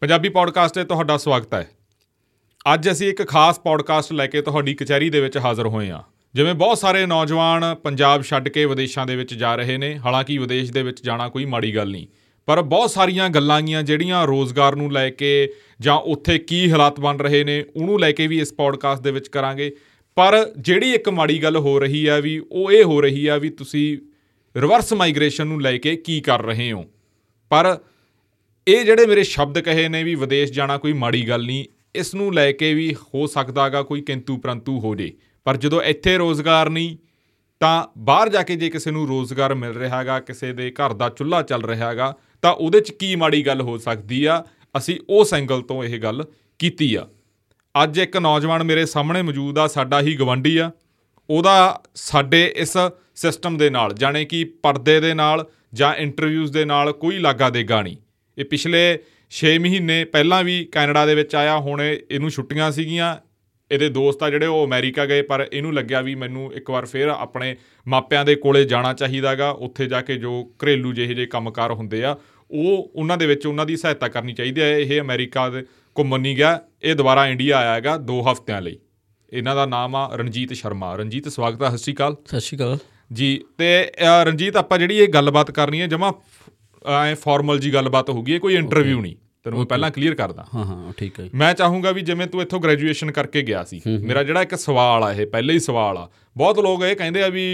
Punjabi podcast ਤੇ ਤੁਹਾਡਾ ਸਵਾਗਤ ਹੈ। ਅੱਜ ਅਸੀਂ ਇੱਕ ਖਾਸ ਪੋਡਕਾਸਟ ਲੈ ਕੇ ਤੁਹਾਡੀ ਕਚਹਿਰੀ ਦੇ ਵਿੱਚ ਹਾਜ਼ਰ ਹੋਏ ਹਾਂ। ਜਿਵੇਂ ਬਹੁਤ ਸਾਰੇ ਨੌਜਵਾਨ ਪੰਜਾਬ ਛੱਡ ਕੇ ਵਿਦੇਸ਼ਾਂ ਦੇ ਵਿੱਚ ਜਾ ਰਹੇ ਨੇ, ਹਾਲਾਂਕਿ ਵਿਦੇਸ਼ ਦੇ ਵਿੱਚ ਜਾਣਾ ਕੋਈ ਮਾੜੀ ਗੱਲ ਨਹੀਂ। ਪਰ ਬਹੁਤ ਸਾਰੀਆਂ ਗੱਲਾਂ ਗੀਆਂ ਜਿਹੜੀਆਂ ਰੋਜ਼ਗਾਰ ਨੂੰ ਲੈ ਕੇ ਜਾਂ ਉੱਥੇ ਕੀ ਹਾਲਾਤ ਬਣ ਰਹੇ ਨੇ, ਉਹਨੂੰ ਲੈ ਕੇ ਵੀ ਇਸ ਪੋਡਕਾਸਟ ਦੇ ਵਿੱਚ ਕਰਾਂਗੇ। ਪਰ ਜਿਹੜੀ ਇੱਕ ਮਾੜੀ ਗੱਲ ਹੋ ਰਹੀ ਹੈ ਵੀ, ਉਹ ਇਹ ਹੋ ਰਹੀ ਹੈ ਵੀ ਤੁਸੀਂ ਰਿਵਰਸ ਮਾਈਗ੍ਰੇਸ਼ਨ ਨੂੰ ਲੈ ਕੇ ਕੀ ਕਰ ਰਹੇ ਹੋ। ਪਰ ਇਹ ਜਿਹੜੇ ਮੇਰੇ ਸ਼ਬਦ ਕਹੇ ਨੇ ਵੀ ਵਿਦੇਸ਼ ਜਾਣਾ ਕੋਈ ਮਾੜੀ ਗੱਲ ਨਹੀਂ, ਇਸ ਨੂੰ ਲੈ ਕੇ ਵੀ ਹੋ ਸਕਦਾਗਾ ਕੋਈ ਕਿੰਤੂ ਪਰੰਤੂ ਹੋ ਜੇ। ਪਰ ਜਦੋਂ ਇੱਥੇ ਰੋਜ਼ਗਾਰ ਨਹੀਂ, ਤਾਂ ਬਾਹਰ ਜਾ ਕੇ ਜੇ ਕਿਸੇ ਨੂੰ ਰੋਜ਼ਗਾਰ ਮਿਲ ਰਿਹਾ ਹੈਗਾ, ਕਿਸੇ ਦੇ ਘਰ ਦਾ ਚੁੱਲ੍ਹਾ ਚੱਲ ਰਿਹਾ ਹੈਗਾ, ਤਾਂ ਉਹਦੇ 'ਚ ਕੀ ਮਾੜੀ ਗੱਲ ਹੋ ਸਕਦੀ ਆ? ਅਸੀਂ ਉਸ ਐਂਗਲ ਤੋਂ ਇਹ ਗੱਲ ਕੀਤੀ ਆ। ਅੱਜ ਇੱਕ ਨੌਜਵਾਨ ਮੇਰੇ ਸਾਹਮਣੇ ਮੌਜੂਦ ਆ, ਸਾਡਾ ਹੀ ਗਵੰਡੀ ਆ। ਉਹਦਾ ਸਾਡੇ ਇਸ ਸਿਸਟਮ ਦੇ ਨਾਲ, ਜਾਣੇ ਕਿ ਪਰਦੇ ਦੇ ਨਾਲ ਜਾਂ ਇੰਟਰਵਿਊਜ਼ ਦੇ ਨਾਲ ਕੋਈ ਲਾਗਾ ਦੇਗਾ ਨਹੀਂ। ਇਹ ਪਿਛਲੇ 6 ਮਹੀਨੇ ਪਹਿਲਾਂ ਵੀ ਕੈਨੇਡਾ ਦੇ ਵਿੱਚ ਆਇਆ ਹੁਣ ਇਹਨੂੰ ਛੁੱਟੀਆਂ ਸੀਗੀਆਂ। ਇਹਦੇ ਦੋਸਤ ਆ ਜਿਹੜੇ ਉਹ ਅਮਰੀਕਾ ਗਏ ਪਰ ਇਹਨੂੰ ਲੱਗਿਆ ਵੀ ਮੈਨੂੰ ਇੱਕ ਵਾਰ ਫੇਰ ਆਪਣੇ ਮਾਪਿਆਂ ਦੇ ਕੋਲੇ ਜਾਣਾ ਚਾਹੀਦਾਗਾ ਉੱਥੇ ਜਾ ਕੇ ਜੋ ਘਰੇਲੂ ਜਿਹੇ ਜਿਹੇ ਕੰਮਕਾਰ ਹੁੰਦੇ ਆ ਉਹ ਉਹਨਾਂ ਦੇ ਵਿੱਚ ਉਹਨਾਂ ਦੀ ਸਹਾਇਤਾ ਕਰਨੀ ਚਾਹੀਦੀ ਹੈ ਇਹ ਅਮਰੀਕਾ ਦੇ ਘੁੰਮਣ ਨਹੀਂ ਗਿਆ ਇਹ ਦੁਬਾਰਾ ਇੰਡੀਆ ਆਇਆ ਹੈਗਾ 2 ਹਫ਼ਤਿਆਂ ਲਈ। ਇਹਨਾਂ ਦਾ ਨਾਮ ਆ ਰਣਜੀਤ ਸ਼ਰਮਾ। ਰਣਜੀਤ ਸਵਾਗਤ ਹੈ ਸਤਿ ਸ਼੍ਰੀ ਅਕਾਲ। ਸਤਿ ਸ਼੍ਰੀ ਅਕਾਲ। ਜੀ ਤੇ ਰਣਜੀਤ ਆਪਾਂ ਜਿਹੜੀ ਇਹ ਗੱਲਬਾਤ ਕਰਨੀ ਹੈ ਜਮਾ ਐ ਫਾਰਮਲ ਜੀ ਗੱਲਬਾਤ ਹੋਊਗੀ ਇਹ ਕੋਈ ਇੰਟਰਵਿਊ ਨਹੀਂ। ਤੈਨੂੰ ਮੈਂ ਪਹਿਲਾਂ ਕਲੀਅਰ ਕਰਦਾ। ਹਾਂ ਹਾਂ ਠੀਕ ਹੈ ਮੈਂ ਚਾਹੂੰਗਾ ਵੀ ਜਿਵੇਂ ਤੂੰ ਇੱਥੋਂ ਗ੍ਰੈਜੂਏਸ਼ਨ ਕਰਕੇ ਗਿਆ ਸੀ ਮੇਰਾ ਜਿਹੜਾ ਇੱਕ ਸਵਾਲ ਆ ਇਹ ਪਹਿਲੇ ਹੀ ਸਵਾਲ ਆ। ਬਹੁਤ ਲੋਕ ਇਹ ਕਹਿੰਦੇ ਆ ਵੀ